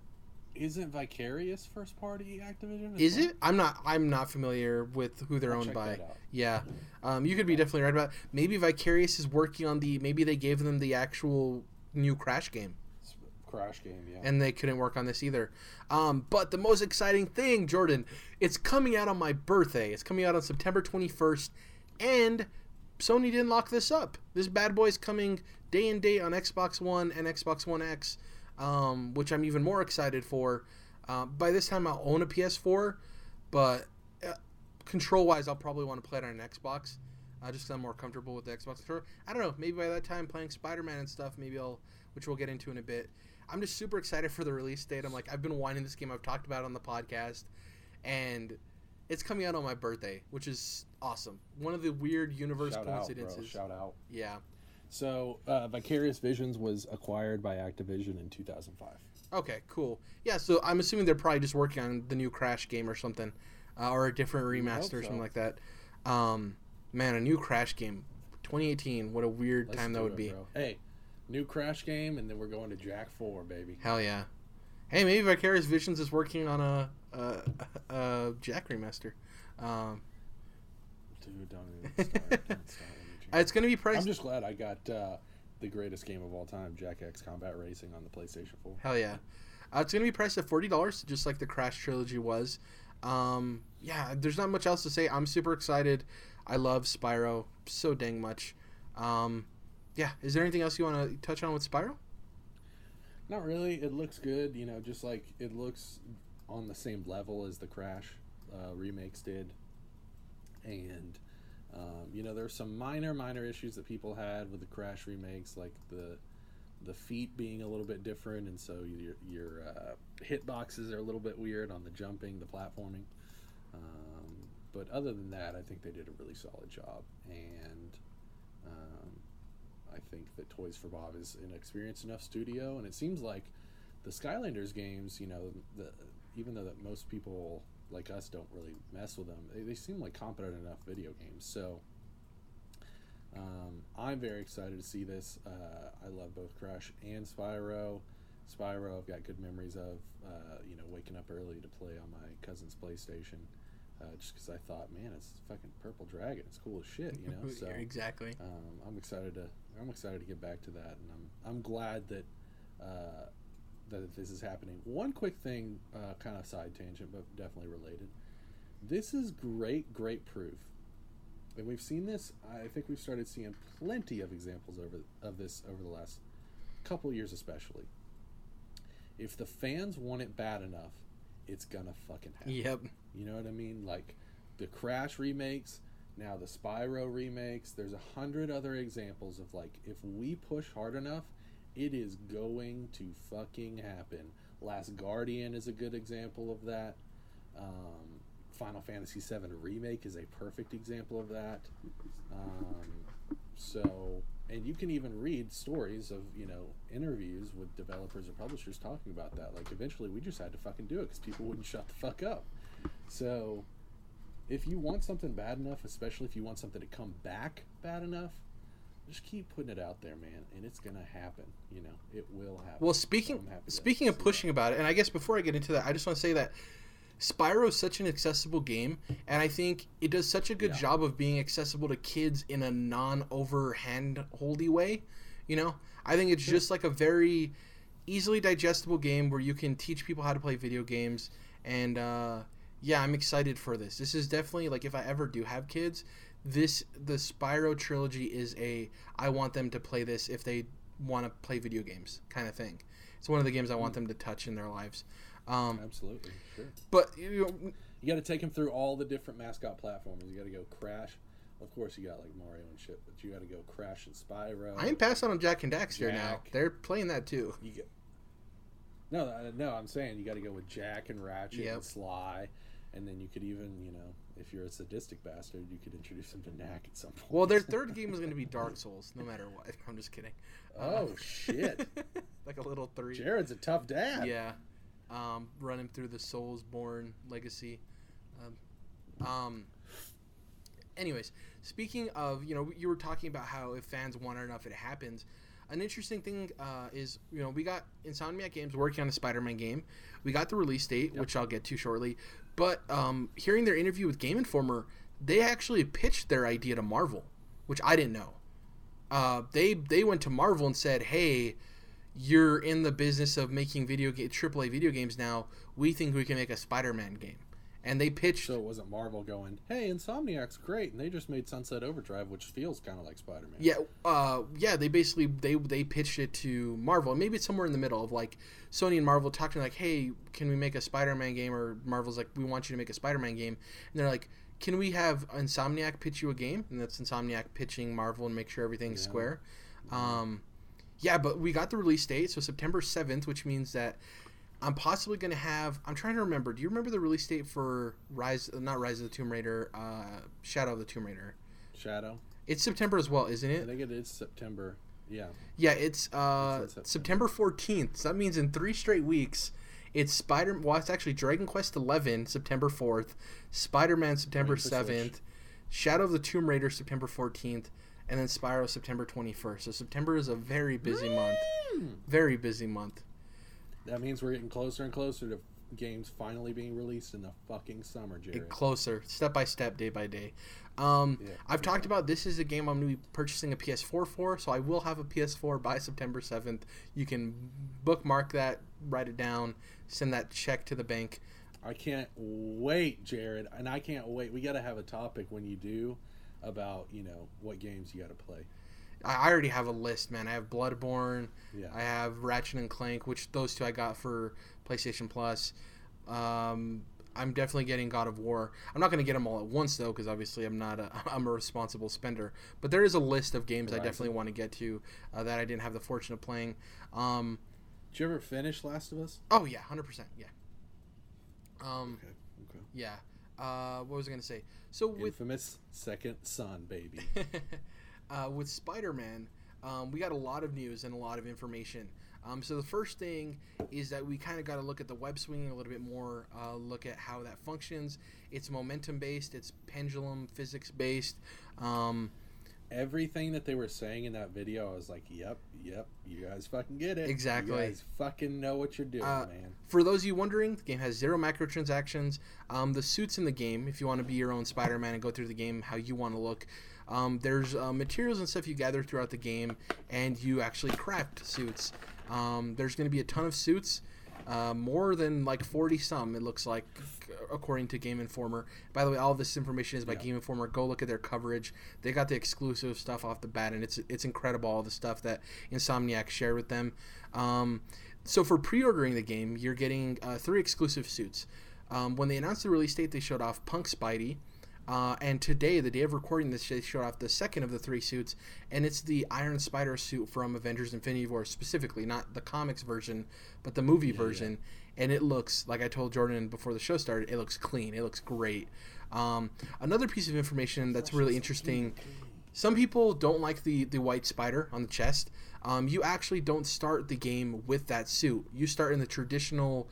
isn't Vicarious first party Activision? Is well? it? I'm not. I'm not familiar with who they're I'll owned by. Yeah, um, you could be definitely right about. Maybe Vicarious is working on the. Maybe they gave them the actual new Crash game, Crash game, yeah. and they couldn't work on this either. Um, but the most exciting thing, Jordan, it's coming out on my birthday. It's coming out on September 21st, and Sony didn't lock this up. This bad boy's coming day and date on Xbox One and Xbox One X, um, which I'm even more excited for. Uh, by this time, I'll own a PS4, but uh, control wise, I'll probably want to play it on an Xbox. Uh, just 'cause I'm more comfortable with the Xbox controller. I don't know. Maybe by that time, playing Spider Man and stuff, maybe I'll, which we'll get into in a bit. I'm just super excited for the release date. I'm like, I've been wanting this game. I've talked about it on the podcast, and it's coming out on my birthday, which is awesome. One of the weird universe Shout out, coincidences. Shout out. Yeah. So, uh, Vicarious Visions was acquired by Activision in 2005. Okay. Cool. Yeah. So I'm assuming they're probably just working on the new Crash game or something, uh, or a different remaster or so. something like that. Um, man, a new Crash game, 2018. What a weird Let's time that would it, be. bro. Hey, new Crash game, and then we're going to Jak 4, baby. Hell yeah. Hey, maybe Vicarious Visions is working on a a, a Jak remaster. Um, Dude, don't even start. don't start it's going to be priced. I'm just glad I got uh, the greatest game of all time, Jak X Combat Racing, on the PlayStation 4. Hell yeah. Uh, it's going to be priced at forty dollars, just like the Crash trilogy was. Um, yeah, there's not much else to say. I'm super excited. I love Spyro so dang much. Um, yeah, is there anything else you want to touch on with Spyro? Not really. It looks good, you know, just like it looks on the same level as the Crash uh, remakes did. And, um, you know, there's some minor, minor issues that people had with the Crash remakes, like the the feet being a little bit different, and so your your uh, hit boxes are a little bit weird on the jumping, the platforming. Um, but other than that, I think they did a really solid job, and um, I think that Toys for Bob is an experienced enough studio, and it seems like the Skylanders games, you know, the, even though that most people like us don't really mess with them, they, they seem like competent enough video games. So um, I'm very excited to see this. Uh, I love both Crash and Spyro. Spyro, I've got good memories of, uh, you know, waking up early to play on my cousin's PlayStation. Uh, just because I thought, man, it's fucking Purple Dragon. It's cool as shit, you know. *laughs* So exactly. um, I'm excited to I'm excited to get back to that, and I'm I'm glad that uh, that this is happening. One quick thing, uh, kind of side tangent, but definitely related. This is great, great proof, and we've seen this. I think we've started seeing plenty of examples over of this over the last couple years, especially. If the fans want it bad enough, it's gonna fucking happen. Yep. You know what I mean? Like the Crash remakes, now the Spyro remakes. There's a hundred other examples of like if we push hard enough, it is going to fucking happen. Last Guardian is a good example of that. Um, Final Fantasy VII Remake is a perfect example of that. Um, so, and you can even read stories of you know interviews with developers or publishers talking about that. Like eventually, we just had to fucking do it because people wouldn't shut the fuck up. So, if you want something bad enough, especially if you want something to come back bad enough, just keep putting it out there, man, and it's gonna happen. You know, it will happen. Well, speaking So I'm happy to speaking of pushing about it, and I guess before I get into that, I just want to say that Spyro is such an accessible game, and I think it does such a good Yeah. job of being accessible to kids in a non-over hand-holdy way. You know, I think it's just like a very easily digestible game where you can teach people how to play video games, and uh, yeah, I'm excited for this. This is definitely like if I ever do have kids, this the Spyro trilogy is a I want them to play this if they want to play video games kind of thing. It's one of the games I want them to touch in their lives. Um, Absolutely, sure. but you know, You got to take them through all the different mascot platforms. You got to go Crash. Of course, you got like Mario and shit, but you got to go Crash and Spyro. I ain't passing on Jak and Daxter now. They're playing that too. You get. No, uh, no, I'm saying you got to go with Jak and Ratchet Yep. and Sly, and then you could even, you know, if you're a sadistic bastard, you could introduce him to Knack at some point. Well, their third game is going to be Dark Souls, no matter what. *laughs* I'm just kidding. Uh, Oh shit, *laughs* like a little three. Jared's a tough dad. Yeah. Um, run him through the Soulsborne legacy. Um, um, anyways, speaking of, you know, you were talking about how if fans want it enough, it happens. An interesting thing uh, is, you know, we got Insomniac Games working on a Spider-Man game. We got the release date, which I'll get to shortly. But um, hearing their interview with Game Informer, they actually pitched their idea to Marvel, which I didn't know. Uh, they they went to Marvel and said, "Hey, you're in the business of making video game AAA video games now. We think we can make a Spider-Man game." And they pitched So it wasn't Marvel going, "Hey, Insomniac's great," and they just made Sunset Overdrive, which feels kind of like Spider-Man. Yeah, uh, yeah. They basically they they pitched it to Marvel. Maybe it's somewhere in the middle of like Sony and Marvel talking like, "Hey, can we make a Spider-Man game?" Or Marvel's like, "We want you to make a Spider-Man game," and they're like, "Can we have Insomniac pitch you a game?" And that's Insomniac pitching Marvel and make sure everything's Yeah. square. Um, yeah, but we got the release date, so September seventh, which means that I'm possibly going to have. I'm trying to remember. Do you remember the release date for Rise? Not Rise of the Tomb Raider. Uh, Shadow of the Tomb Raider. Shadow. It's September as well, isn't it? I think it is September. Yeah. Yeah, it's uh, It's in September fourteenth. So that means in three straight weeks, it's Spider. Well, it's actually Dragon Quest eleven, September fourth, Spider Man September Waiting for Switch. seventh, Shadow of the Tomb Raider September fourteenth, and then Spyro September twenty first. So September is a very busy month. Very busy month. That means we're getting closer and closer to games finally being released in the fucking summer, Jared. Get closer, step by step, day by day. Um, Yeah, I've talked about this is a game I'm going to be purchasing a PS4 for, so I will have a PS4 by September 7th. You can bookmark that, write it down, send that check to the bank. I can't wait, Jared, and I can't wait. We got to have a topic when you do about you know what games you got to play. I already have a list, man. I have Bloodborne, Yeah. I have Ratchet and Clank, which those two I got for PlayStation Plus. Um, I'm definitely getting God of War. I'm not going to get them all at once though, because obviously I'm not a *laughs* I'm a responsible spender. But there is a list of games I definitely want to get to uh, that I didn't have the fortune of playing. Um, Did you ever finish Last of Us? oh yeah, hundred percent, yeah. Um, Okay. Okay. yeah. Uh, what was I going to say? So with Infamous Second Son, baby. *laughs* uh, with Spider-Man, um, we got a lot of news and a lot of information. Um, so the first thing is that we kind of got to look at the web swinging a little bit more. Uh, look at how that functions. It's momentum based. It's pendulum physics based. Um, Everything that they were saying in that video, I was like, "Yep, yep, you guys fucking get it. Exactly. You guys fucking know what you're doing, Uh, man." For those of you wondering, the game has zero microtransactions. Um, the suits in the game, if you want to be your own Spider-Man and go through the game how you want to look, um, there's uh, materials and stuff you gather throughout the game, and you actually craft suits. Um, there's going to be a ton of suits, uh, more than like 40 some. It looks like, according to Game Informer. By the way, all this information is by Yeah. Game Informer. Go look at their coverage. They got the exclusive stuff off the bat, and it's it's incredible all the stuff that Insomniac shared with them. Um, so for pre-ordering the game, you're getting uh, three exclusive suits. Um, when they announced the release date, they showed off Punk Spidey, Uh, and today, the day of recording this, they showed off the second of the three suits, and it's the Iron Spider suit from Avengers Infinity War specifically, not the comics version, but the movie version. And it looks, like I told Jordan before the show started, it looks clean. It looks great. Um, another piece of information that's really interesting some people don't like the, the white spider on the chest. Um, you actually don't start the game with that suit. You start in the traditional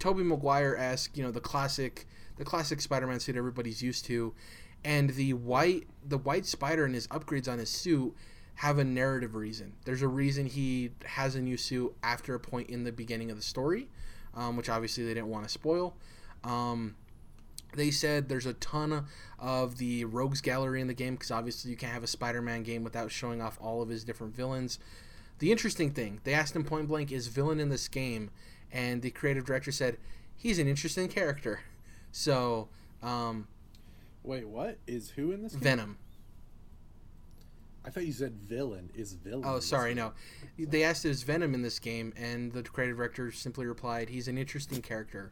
Tobey Maguire esque, you know, the classic the classic Spider-Man suit everybody's used to, and the white the white spider and his upgrades on his suit have a narrative reason. There's a reason he has a new suit after a point in the beginning of the story, um, which obviously they didn't want to spoil. Um, they said there's a ton of the rogues gallery in the game because obviously you can't have a Spider-Man game without showing off all of his different villains. The interesting thing, they asked him point blank, is villain in this game, and the creative director said he's an interesting character. So, um, Wait, what is who in this? Game? Venom. I thought you said villain. Is villain? Oh, sorry, no. They asked is Venom in this game, and the creative director simply replied, "He's an interesting character."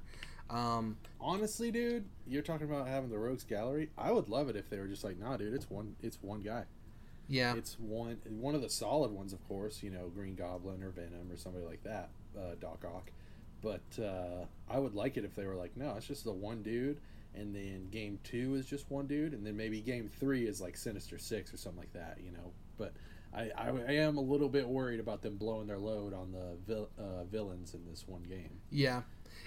Um, Honestly, dude, you're talking about having the rogues gallery. I would love it if they were just like, nah, dude, it's one, it's one guy. yeah, It's one, one of the solid ones, of course. You know, Green Goblin or Venom or somebody like that, uh, Doc Ock. But uh, I would like it if they were like, no, it's just the one dude, and then game two is just one dude, and then maybe game three is like Sinister Six or something like that. You know, but. I, I, I am a little bit worried about them blowing their load on the vil, uh, villains in this one game yeah.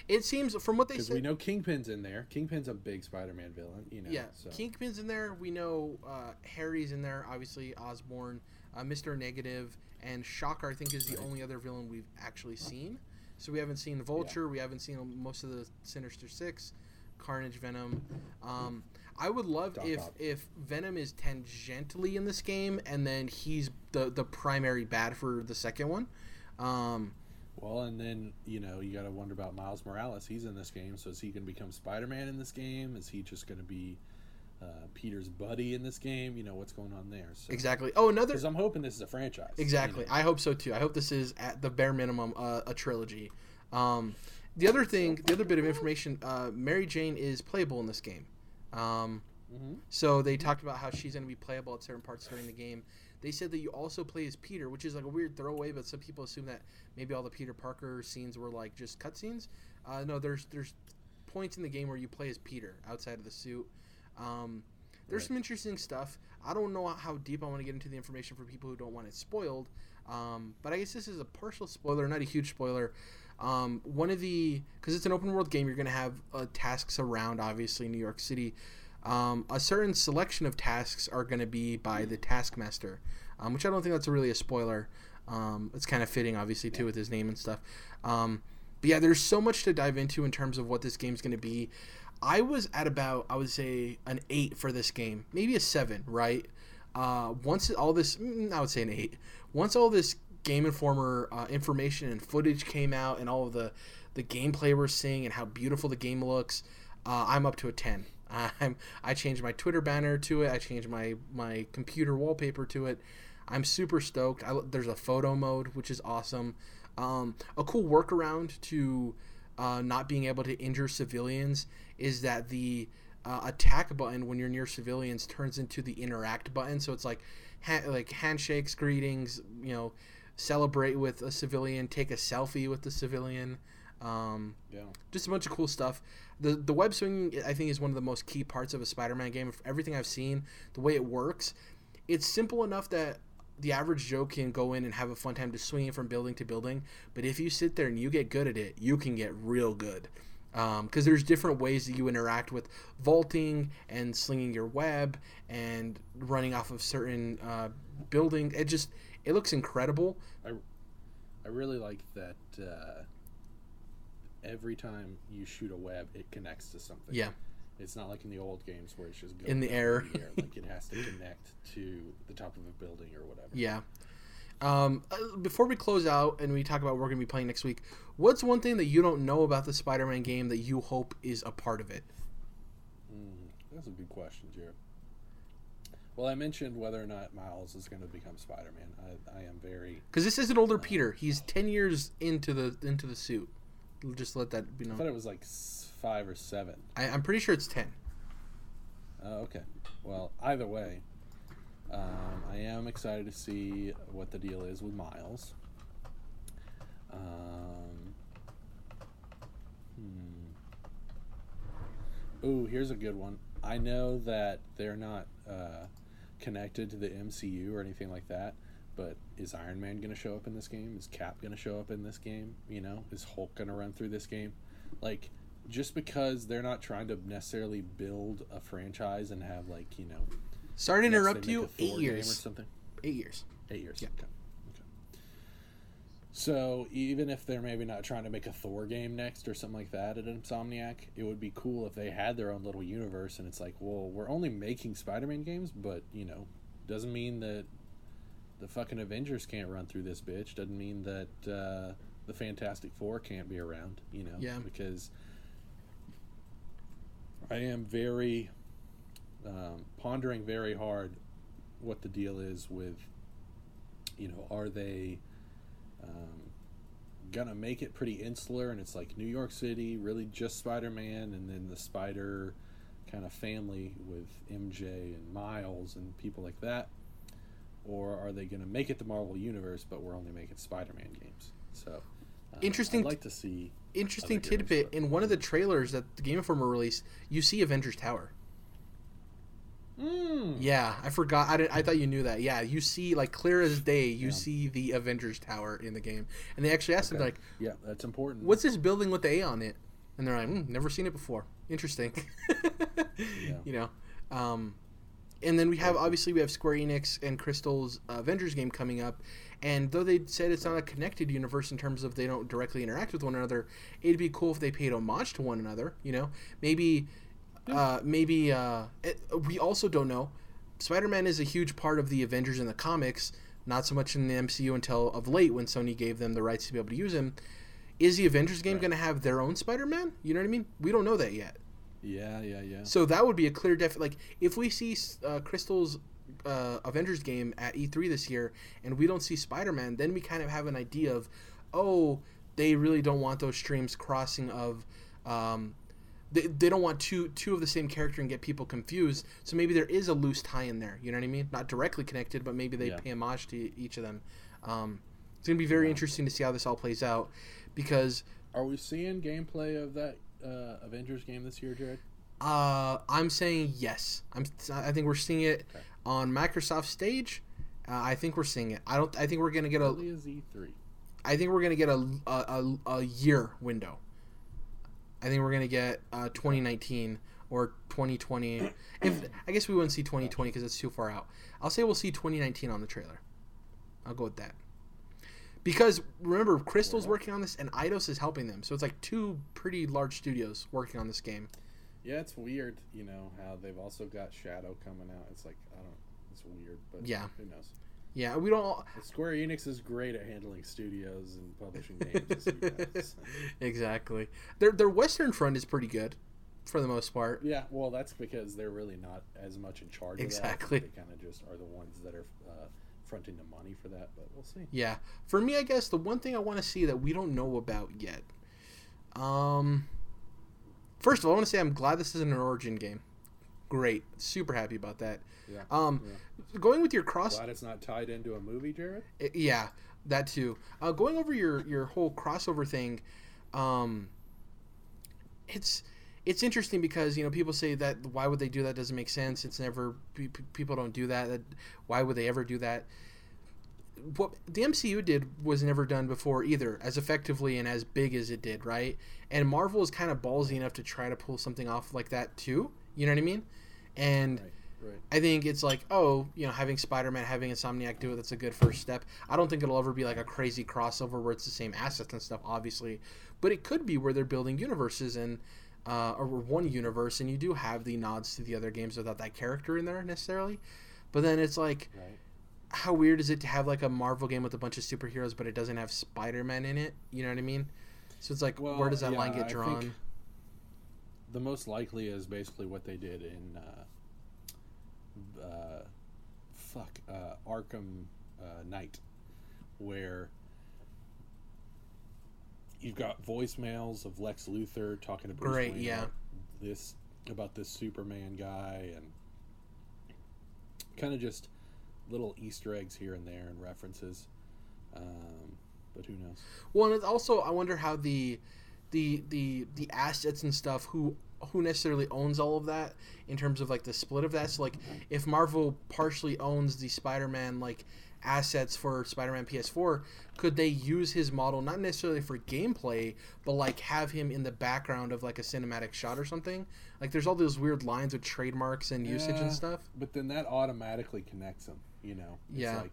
It seems from what they said. we know Kingpin's in there. Kingpin's a big Spider-Man villain, you know. Yeah, so. Kingpin's in there. We know uh, Harry's in there. Obviously, Osborn, uh, Mister Negative, and Shocker. I think is the Right. only other villain we've actually seen. So we haven't seen Vulture. We haven't seen most of the Sinister Six, Carnage, Venom. Um, I would love Doc if Ock. if Venom is tangentially in this game, and then he's the the primary bad for the second one. Um, Well, and then you know you got to wonder about Miles Morales. He's in this game, so is he going to become Spider-Man in this game? Is he just going to be uh, Peter's buddy in this game? You know what's going on there? So, exactly. Oh, another Because I'm hoping this is a franchise. you Exactly. know. I hope so too. I hope this is at the bare minimum uh, a trilogy. Um, the other thing, the other bit of information, uh, Mary Jane is playable in this game. Um, Mhm. so they talked about how she's going to be playable at certain parts during the game. They said that you also play as Peter, which is like a weird throwaway, but some people assume that maybe all the Peter Parker scenes were like just cutscenes. Uh, no, there's there's points in the game where you play as Peter outside of the suit. Um, there's Right. some interesting stuff. I don't know how deep I want to get into the information for people who don't want it spoiled. Um, but I guess this is a partial spoiler, not a huge spoiler. Um, one of the because it's an open world game, you're going to have uh, tasks around obviously New York City. Um, a certain selection of tasks are going to be by the Taskmaster, um, which I don't think that's really a spoiler. Um, it's kind of fitting, obviously, too, with his name and stuff. Um, but yeah, there's so much to dive into in terms of what this game's going to be. I was at about, I would say, an eight for this game, maybe a seven, right? Uh, once all this, mm, I would say an eight. Once all this Game Informer uh, information and footage came out, and all of the the gameplay we're seeing and how beautiful the game looks, uh, I'm up to a ten. *laughs* I'm I changed my Twitter banner to it. I changed my my computer wallpaper to it. I'm super stoked. I, there's a photo mode, which is awesome. Um, a cool workaround to uh, not being able to injure civilians is that the uh, attack button when you're near civilians turns into the interact button. So it's like ha- like handshakes, greetings, you know, celebrate with a civilian, take a selfie with the civilian. Um, Yeah. just a bunch of cool stuff. The the web swinging I think is one of the most key parts of a Spider-Man game. Everything I've seen, the way it works, it's simple enough that the average Joe can go in and have a fun time just swinging from building to building. But if you sit there and you get good at it, you can get real good. Because there's different ways that you interact with vaulting and slinging your web and running off of certain uh, buildings. It just it looks incredible. I I really like that. Uh, every time you shoot a web, it connects to something. Yeah. It's not like in the old games where it's just going In the up air. Like it *laughs* has to connect to the top of a building or whatever. Yeah. Um, uh, before we close out and we talk about what we're going to be playing next week, what's one thing that you don't know about the Spider-Man game that you hope is a part of it? Mm, that's a good question, Jared. Well, I mentioned whether or not Miles is going to become Spider-Man. I, I am very. Because this is an older Peter. He's ten years into the into the suit. Just let that be I known. thought it was like five or seven. I, I'm pretty sure it's ten. Oh, okay. Well, either way, um, I am excited to see what the deal is with Miles. Um, hmm. Ooh, here's a good one. I know that they're not uh, connected to the MCU or anything like that, but is Iron Man going to show up in this game? Is Cap going to show up in this game? You know, is Hulk going to run through this game? Like, just because they're not trying to necessarily build a franchise and have like you know Sorry to interrupt you. Eight years. or something. Eight years. Eight years. Yeah. Okay. okay. So even if they're maybe not trying to make a Thor game next or something like that at Insomniac, it would be cool if they had their own little universe. And it's like, well, we're only making Spider-Man games, but you know, doesn't mean that the fucking Avengers can't run through this bitch. Doesn't mean that uh, the Fantastic Four can't be around. You know, Yeah. because I am very um, pondering very hard what the deal is with you know are they um, gonna make it pretty insular and it's like new york city really just spider-man and then the spider kind of family with mj and miles and people like that or are they gonna make it the marvel universe but we're only making spider-man games so um, Interesting i'd like to see Interesting heroes, tidbit. In one of the trailers that the Game Informer released, you see Avengers Tower. Mm, Yeah, I forgot. I, didn't, I thought you knew that. Yeah, you see, like clear as day, you Yeah. see the Avengers Tower in the game, and they actually asked Okay. them like, yeah that's important "What's this building with the A on it?" And they're like, mm, "Never seen it before. Interesting." *laughs* *laughs* You know, um, and then we have obviously we have Square Enix and Crystal's uh, Avengers game coming up, and though they said it's not a connected universe in terms of they don't directly interact with one another, it'd be cool if they paid homage to one another. You know, maybe, uh, maybe uh, it, we also don't know. Spider-Man is a huge part of the Avengers in the comics, not so much in the MCU until of late when Sony gave them the rights to be able to use him. Is the Avengers game Right. going to have their own Spider-Man? You know what I mean? We don't know that yet. yeah yeah yeah So that would be a clear def. Like if we see uh, Crystal's uh, Avengers game at E3 this year, and we don't see Spider Man, then we kind of have an idea of, oh, they really don't want those streams crossing of. Um, they, they don't want two two of the same character and get people confused. So maybe there is a loose tie in there. You know what I mean? Not directly connected, but maybe they Yeah. pay homage to each of them. Um, it's gonna be very Yeah. interesting to see how this all plays out, because Are we seeing gameplay of that uh, Avengers game this year, Jared? Uh, I'm saying yes. I'm. I think we're seeing it Okay. on Microsoft stage. Uh, I think we're seeing it. I don't. I think we're gonna get a. Early as E3. I think we're gonna get a a, a, a year window. I think we're gonna get uh, 2019 or 2020. If I guess we wouldn't see 2020 because it's too far out. I'll say we'll see 2019 on the trailer. I'll go with that. Because remember, Crystal's Yeah. working on this, and Eidos is helping them. So it's like two pretty large studios working on this game. Yeah, it's weird, you know, how they've also got Shadow coming out. It's like I don't it's weird, but Yeah. who knows. Yeah, we don't. Square Enix is great at handling studios and publishing games. guys. *laughs* exactly. Their their Western front is pretty good, for the most part. yeah, well, that's because they're really not as much in charge Exactly. of that. They kind of just are the ones that are uh, fronting the money for that, but we'll see. Yeah. For me, I guess the one thing I want to see that we don't know about yet. Um. First of all, I want to say I'm glad this isn't an origin game. Great, super happy about that. Yeah. Um, Yeah. going with your cross, Glad it's not tied into a movie, Jared. I- yeah, that too. Uh, going over your your whole crossover thing, um, it's it's interesting because you know people say that why would they do that doesn't make sense. It's never pe- pe- people don't do that. That why would they ever do that? What the MCU did was never done before either, as effectively and as big as it did, right? And Marvel is kind of ballsy enough to try to pull something off like that too. You know what I mean? And Right. Right. I think it's like, oh, you know, having Spider Man, having Insomniac do it, that's a good first step. I don't think it'll ever be like a crazy crossover where it's the same assets and stuff, obviously. But it could be where they're building universes and, uh, or one universe, and you do have the nods to the other games without that character in there necessarily. But then it's like, Right. how weird is it to have like a Marvel game with a bunch of superheroes, but it doesn't have Spider Man in it? You know what I mean? So it's like, where does that line yeah, get I drawn? The most likely is basically what they did in uh, uh, fuck uh, Arkham uh, Knight, where you've got voicemails of Lex Luthor talking to Bruce Great, Wayne yeah. about this about this Superman guy and kind of just little Easter eggs here and there and references. Um, but who knows? Well, and it's also I wonder how the the the the assets and stuff who who necessarily owns all of that in terms of like the split of that. So like if Marvel partially owns the Spider-Man like assets for Spider-Man PS4, could they use his model not necessarily for gameplay, but like have him in the background of like a cinematic shot or something? Like there's all those weird lines with trademarks and usage Yeah, and stuff. But then that automatically connects them. You know? It's Yeah. Like,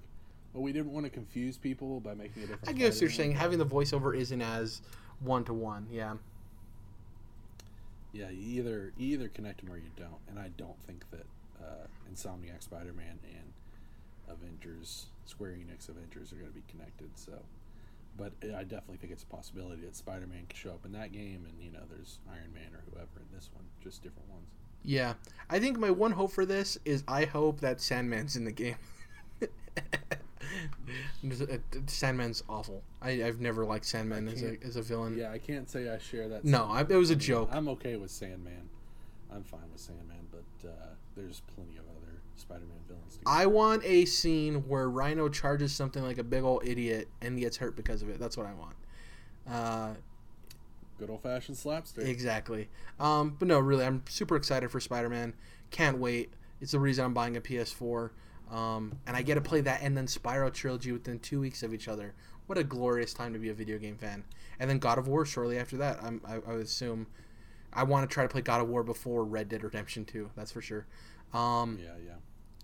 well, we didn't want to confuse people by making a different. I guess you're saying having the voiceover isn't as one to one. Yeah. Yeah, you either you either connect them or you don't, and I don't think that uh, Insomniac Spider-Man and Avengers, Square Enix Avengers, are going to be connected. So, but I definitely think it's a possibility that Spider-Man could show up in that game, and you know, there's Iron Man or whoever in this one, just different ones. Yeah, I think my one hope for this is I hope that Sandman's in the game. *laughs* Sandman's awful. I, I've never liked Sandman as a, as a villain. Yeah, I can't say I share that. No, I, it was a joke. I'm okay with Sandman. I'm fine with Sandman, but uh, there's plenty of other Spider-Man villains. I want a scene where Rhino charges something like a big old idiot and gets hurt because of it. That's what I want. Uh, Good old-fashioned slapstick. exactly. Um, but no, really, I'm super excited for Spider Man. Can't wait. It's the reason I'm buying a PS4. Um, and I get to play that and then Spyro Trilogy within two weeks of each other. What a glorious time to be a video game fan. And then God of War shortly after that. I'm, I, I assume I want to try to play God of War before Red Dead Redemption 2. That's for sure. Um, yeah, yeah.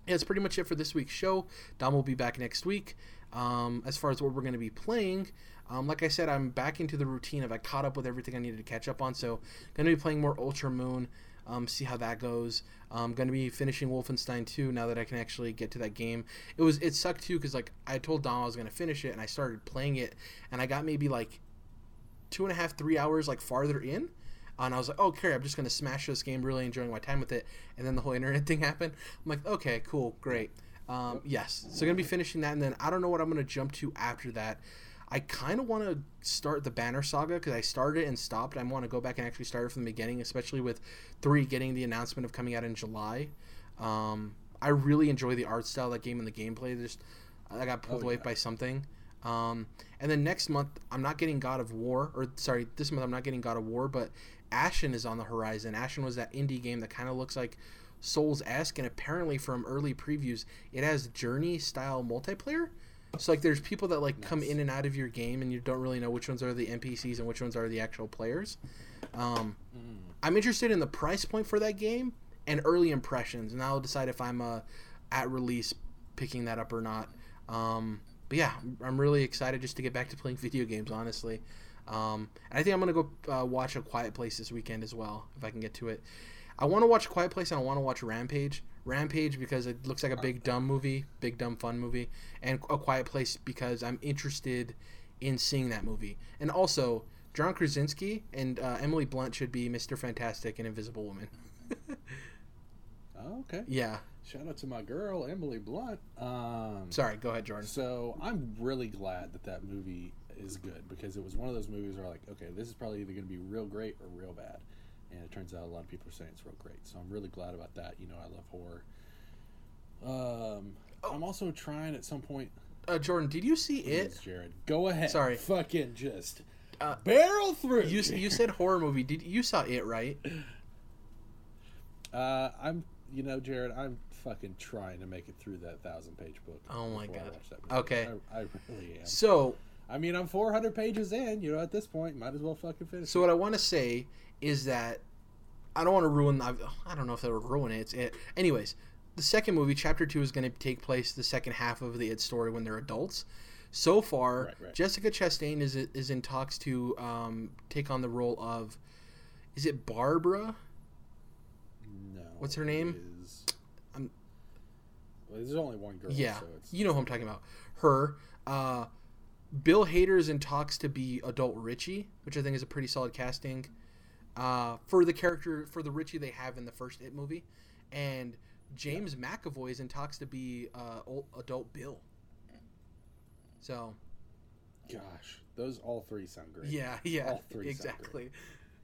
yeah, that's pretty much it for this week's show. Dom will be back next week. Um, as far as what we're going to be playing, um, like I said, I'm back into the routine of I caught up with everything I needed to catch up on. So, going to be playing more Ultra Moon. Um, see how that goes. I'm going to be finishing Wolfenstein 2 now that I can actually get to that game. It was it sucked too because like I told Dom I was going to finish it and I started playing it and I got maybe like two and a half three hours like farther in and I was like, oh, okay, I'm just gonna smash this game, really enjoying my time with it. And then the whole internet *laughs* thing happened. I'm like, okay, cool, great. Um, yes, so gonna be finishing that, and then I don't know what I'm gonna jump to after that. I kind of want to start the Banner Saga because I started and stopped. I want to go back and actually start it from the beginning, especially with three getting the announcement of coming out in July. Um, I really enjoy the art style of that game and the gameplay. Just I got pulled Oh, away yeah. by something. Um, and then next month I'm not getting God of War, or sorry, this month I'm not getting God of War, but Ashen is on the horizon. Ashen was that indie game that kind of looks like Souls esque, and apparently from early previews, it has Journey style multiplayer. So like, there's people that like come in and out of your game, and you don't really know which ones are the NPCs and which ones are the actual players. Um, Mm. I'm interested in the price point for that game and early impressions, and I'll decide if I'm uh, at release picking that up or not. Um, but yeah, I'm really excited just to get back to playing *laughs* video games, honestly. Um, and I think I'm gonna go uh, watch A Quiet Place this weekend as well, if I can get to it. I want to watch Quiet Place and I want to watch Rampage. Rampage because it looks like a big dumb movie, big dumb fun movie, and A Quiet Place because I'm interested in seeing that movie. And also, John Krasinski and uh, Emily Blunt should be Mr. Fantastic and Invisible Woman. Oh, okay. yeah. Shout out to my girl Emily Blunt. Um, Sorry, go ahead, Jordan. So I'm really glad that that movie is good because it was one of those movies where like, okay, this is probably either going to be real great or real bad, and it turns out a lot of people are saying it's real great. So I'm really glad about that. You know, I love horror. Um, I'm also trying at some point. Uh, Jordan, did you see Please, it? Jared, go ahead. Sorry. fucking just Uh, barrel through. You you said *laughs* horror movie. Did you saw it right? Uh, I'm, you know, Jared, I'm fucking trying to make it through that thousand page book. Oh my I God. watch that. Okay. I, I really am. So I mean, I'm 400 pages in. You know, at this point, might as well fucking finish. So what I want to say is that I don't want to ruin. I I don't know if that would ruin it. It's it. Anyways, the second movie, Chapter Two, is going to take place the second half of the It story when they're adults. So far, Right, right. Jessica Chastain is is in talks to um, take on the role of. Is it Barbara? No. What's her name? Is... I'm- Well, there's only one girl. yeah, So it's... you know who I'm talking about. Her. Uh, Bill Hader is in talks to be adult Richie, which I think is a pretty solid casting uh, for the character for the Richie they have in the first It movie, and James McAvoy is in talks to be uh, old, adult Bill. So Gosh, those all three sound great. yeah, *laughs* yeah, All three sound exactly.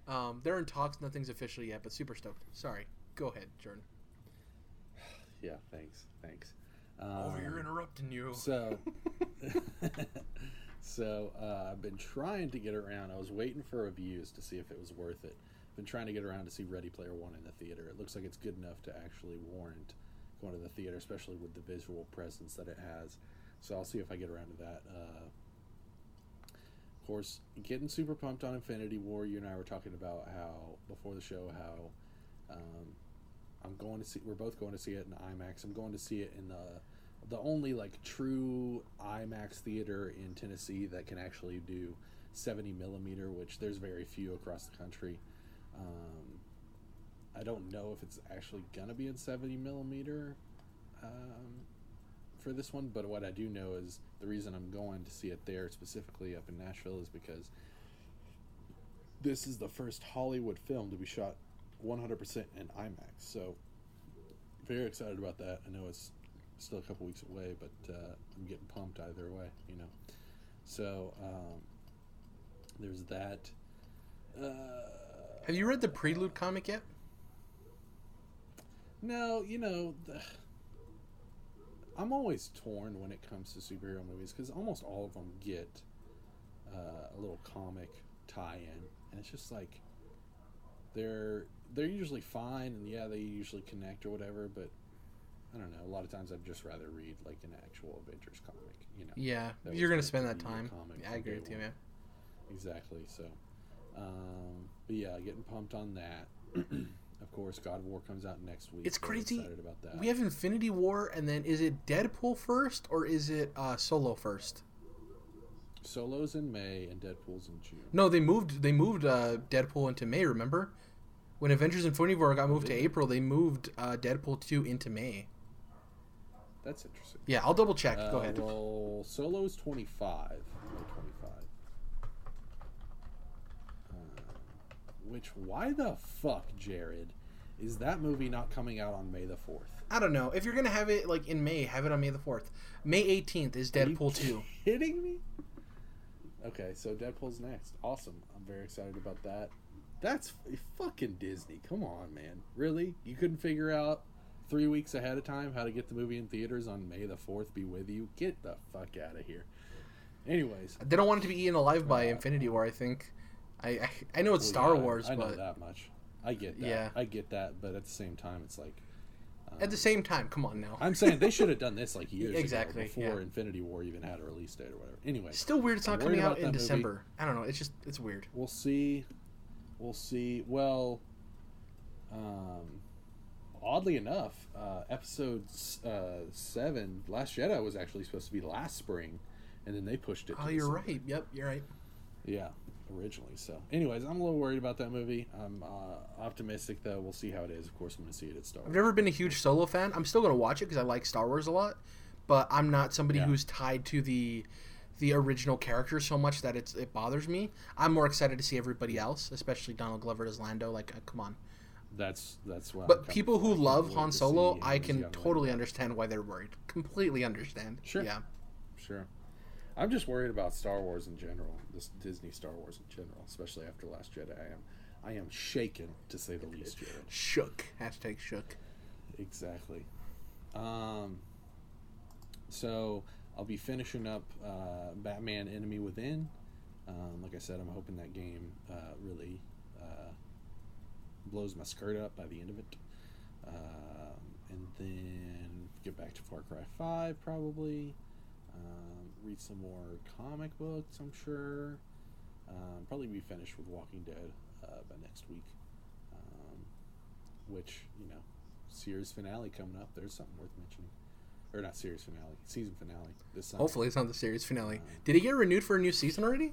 Um, they're in talks. Nothing's official yet, but super stoked. Sorry. Go ahead, Jordan. *sighs* Yeah, thanks, thanks. oh, Um, you're interrupting you. So, *laughs* *laughs* so uh, I've been trying to get around. I was waiting for reviews to see if it was worth it. I've Been trying to get around to see Ready Player One in the theater. It looks like it's good enough to actually warrant going to the theater, especially with the visual presence that it has. So I'll see if I get around to that. Uh, of course, getting super pumped on Infinity War. You and I were talking about how before the show how um, I'm going to see. We're both going to see it in IMAX. I'm going to see it in the the only like true IMAX theater in Tennessee that can actually do 70 millimeter, which there's very few across the country. Um, I don't know if it's actually gonna be in 70 millimeter um, for this one, but what I do know is the reason I'm going to see it there specifically up in Nashville is because this is the first Hollywood film to be shot 100% in IMAX. So very excited about that. I know it's still a couple weeks away, but uh, I'm getting pumped either way, you know. So um, there's that. Uh, Have you read the Prelude comic yet? no, you know, the, I'm always torn when it comes to superhero movies because almost all of them get uh, a little comic tie-in, and it's just like they're they're usually fine, and yeah, they usually connect or whatever, but. I don't know. A lot of times, I'd just rather read like an actual Avengers comic. You know. Yeah, you're gonna spend that time. Yeah, I agree with you, man. Exactly. So, um, but yeah, getting pumped on that. *clears throat* of course, God of War comes out next week. It's crazy. Excited about that. We have Infinity War, and then is it Deadpool first or is it uh, Solo first? Solos in May and Deadpool's in June. No, they moved. They moved uh, Deadpool into May. Remember, when Avengers: Infinity War got moved to? April, they moved uh, Deadpool two into May. That's interesting. Yeah, I'll double check. Uh, Go ahead. Well, Solo's 25. May 25. Uh, which, why the fuck, Jared, is that movie not coming out on May the 4th? I don't know if you're gonna have it like in May. Have it on May the fourth. May eighteenth is Are you Deadpool two. kidding me? Okay, so Deadpool's next. Awesome. I'm very excited about that. That's fucking Disney. Come on, man. Really? You couldn't figure out three weeks ahead of time how to get the movie in theaters on May the 4th be with you? Get the fuck out of here. Anyways. They don't want it to be eaten alive by Infinity War. I think. I I, I know it's well, Star yeah, Wars, I know but that much. I get that. Yeah. I get that, but at the same time, it's like. at the same time, come on now. I'm saying they should have done this like *laughs* years Exactly, ago before yeah. Infinity War even had a release date or whatever. Anyway, Still weird. It's not coming out in that movie. December. I don't know. It's just it's weird. We'll see. We'll see. Well, um, oddly enough, uh, episode uh, seven, Last Jedi, was actually supposed to be last spring, and then they pushed it. to Oh, you're December. right. Yep, you're right. Yeah, originally. So, anyways, I'm a little worried about that movie. I'm uh, optimistic though. We'll see how it is. Of course, I'm going to see it at Star I've Wars. never been a huge Solo fan. I'm still gonna watch it because I like Star Wars a lot, but I'm not somebody Yeah. who's tied to the the original character so much that it's it bothers me. I'm more excited to see everybody else, especially Donald Glover as Lando. Like, uh, come on. That's that's what. But people who love Han Solo, I can totally understand why they're worried. Completely understand. Sure. Yeah. Sure. I'm just worried about Star Wars in general, this Disney Star Wars in general, especially after Last Jedi. I am, I am shaken to say the least, Jared. Shook. Hashtag shook. Exactly. Um. So I'll be finishing up uh, Batman: Enemy Within. Um, like I said, I'm hoping that game uh, really blows my skirt up by the end of it. Um, and then get back to Far Cry 5 probably. Um, read some more comic books, I'm sure. Um, probably be finished with Walking Dead uh, by next week. Um, which, you know, series finale coming up. There's something worth mentioning. Or not series finale, season finale this. Hopefully, it's not the series finale. Uh, Did he get renewed for a new season already?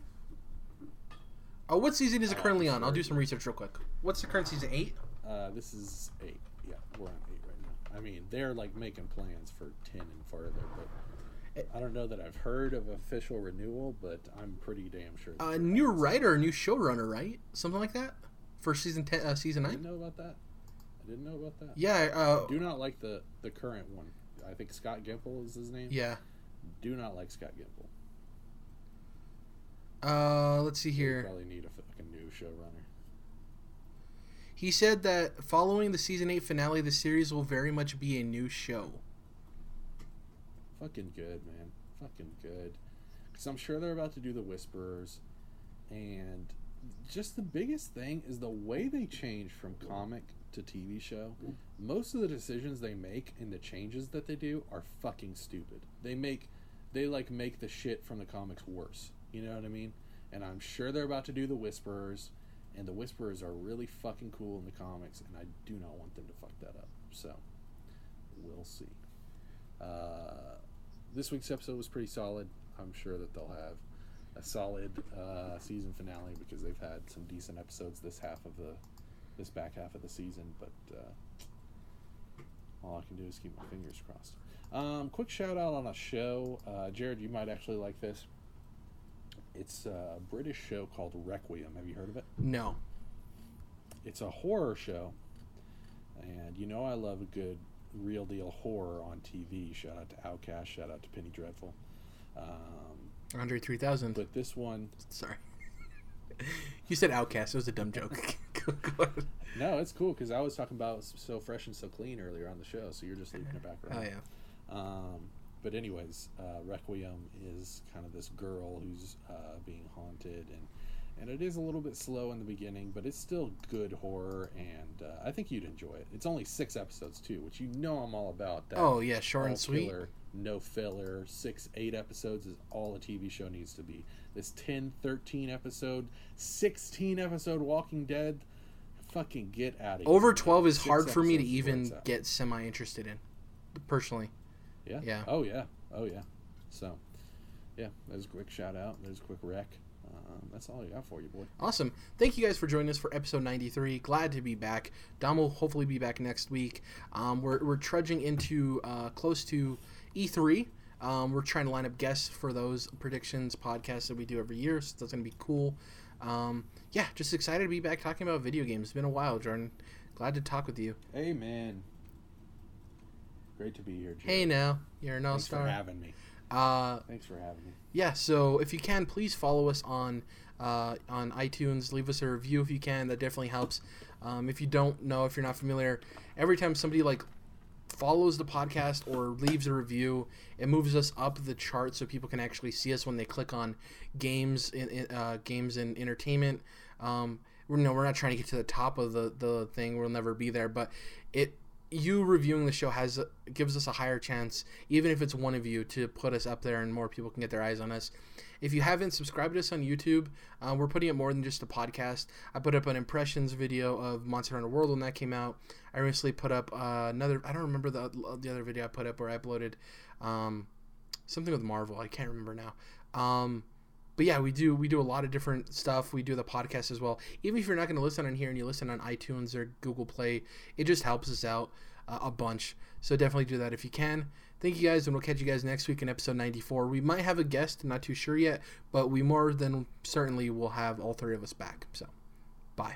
Oh, what season is it Uh, currently on? I'll do some research real quick. What's the current season? Eight. Uh, this is eight. Yeah, we're on eight right now. I mean, they're like making plans for ten and further, but I don't know that I've heard of official renewal, but I'm pretty damn sure. A they're new writer, a new showrunner, right? Something like that for season ten, uh, season I didn't know about that. I didn't know about that. Yeah. Uh, Do not like the the current one. I think Scott Gimple is his name. yeah. Do not like Scott Gimple. Uh, let's see here. probably need a fucking new showrunner. He said that following the season eight finale, the series will very much be a new show. Fucking good, man. Fucking good. Because I'm sure they're about to do the Whisperers, and just the biggest thing is the way they change from comic to TV show. Most of the decisions they make and the changes that they do are fucking stupid. They make, they like make the shit from the comics worse. You know what I mean? And I'm sure they're about to do the Whisperers, and the Whisperers are really fucking cool in the comics, and I do not want them to fuck that up. So, we'll see. Uh, this week's episode was pretty solid. I'm sure that they'll have a solid uh, season finale because they've had some decent episodes this half of the this back half of the season. But uh, all I can do is keep my fingers crossed. Um, quick shout out on a show, uh, Jared. You might actually like this. It's a British show called Requiem. Have you heard of it? No. It's a horror show, and you know I love a good real deal horror on TV. Shout out to Outcast. Shout out to Penny Dreadful. Um, Andre 3000. but this one, Sorry. *laughs* you said Outcast. It was a dumb joke. *laughs* *laughs* No, it's cool because I was talking about so fresh and so clean earlier on the show, so you're just leaving it back oh, around. yeah. Um, but anyways, uh, Requiem is kind of this girl who's uh, being haunted, and and it is a little bit slow in the beginning, but it's still good horror, and uh, I think you'd enjoy it. It's only six episodes too, which you know I'm all about. That Oh, yeah. Short and sweet. no filler. Six, eight episodes is all a TV show needs to be. This 10, 13 episode, 16 episode Walking Dead, fucking get out of here. Over 12 is hard for me to episodes is where even get semi interested in, personally. Yeah. Yeah. Oh yeah. Oh yeah. So, yeah, there's a quick shout out. There's a quick rec. Um, that's all I got for you, boy. Awesome. Thank you guys for joining us for episode 93. Glad to be back. Dom will hopefully be back next week. Um, we're, we're trudging into uh, close to E3. Um, we're trying to line up guests for those predictions podcasts that we do every year. So that's going to be cool. Um, yeah, just excited to be back talking about video games. It's been a while, Jordan. Glad to talk with you. Hey man. Great to be here, Jared. Hey, now. You're an all star. Thanks for having me. Uh, Thanks for having me. yeah so if you can please follow us on uh, on itunes leave us a review if you can that definitely helps um, if you don't know if you're not familiar every time somebody like follows the podcast or leaves a review it moves us up the chart so people can actually see us when they click on games in, in uh, games and entertainment um, we're, no, we're not trying to get to the top of the, the thing we'll never be there but it you reviewing the show has gives us a higher chance, even if it's one of you, to put us up there and more people can get their eyes on us. If you haven't subscribed to us on YouTube, uh, we're putting it more than just a podcast. I put up an impressions video of Monster Hunter World when that came out. I recently put up uh, another. I don't remember the the other video I put up where I uploaded um, something with Marvel. I can't remember now. Um, but yeah, we do we do a lot of different stuff. We do the podcast as well. Even if you're not going to listen on here and you listen on iTunes or Google Play, it just helps us out uh, a bunch. So definitely do that if you can. Thank you guys, and we'll catch you guys next week in episode 94. We might have a guest, not too sure yet, but we more than certainly will have all three of us back. So, bye.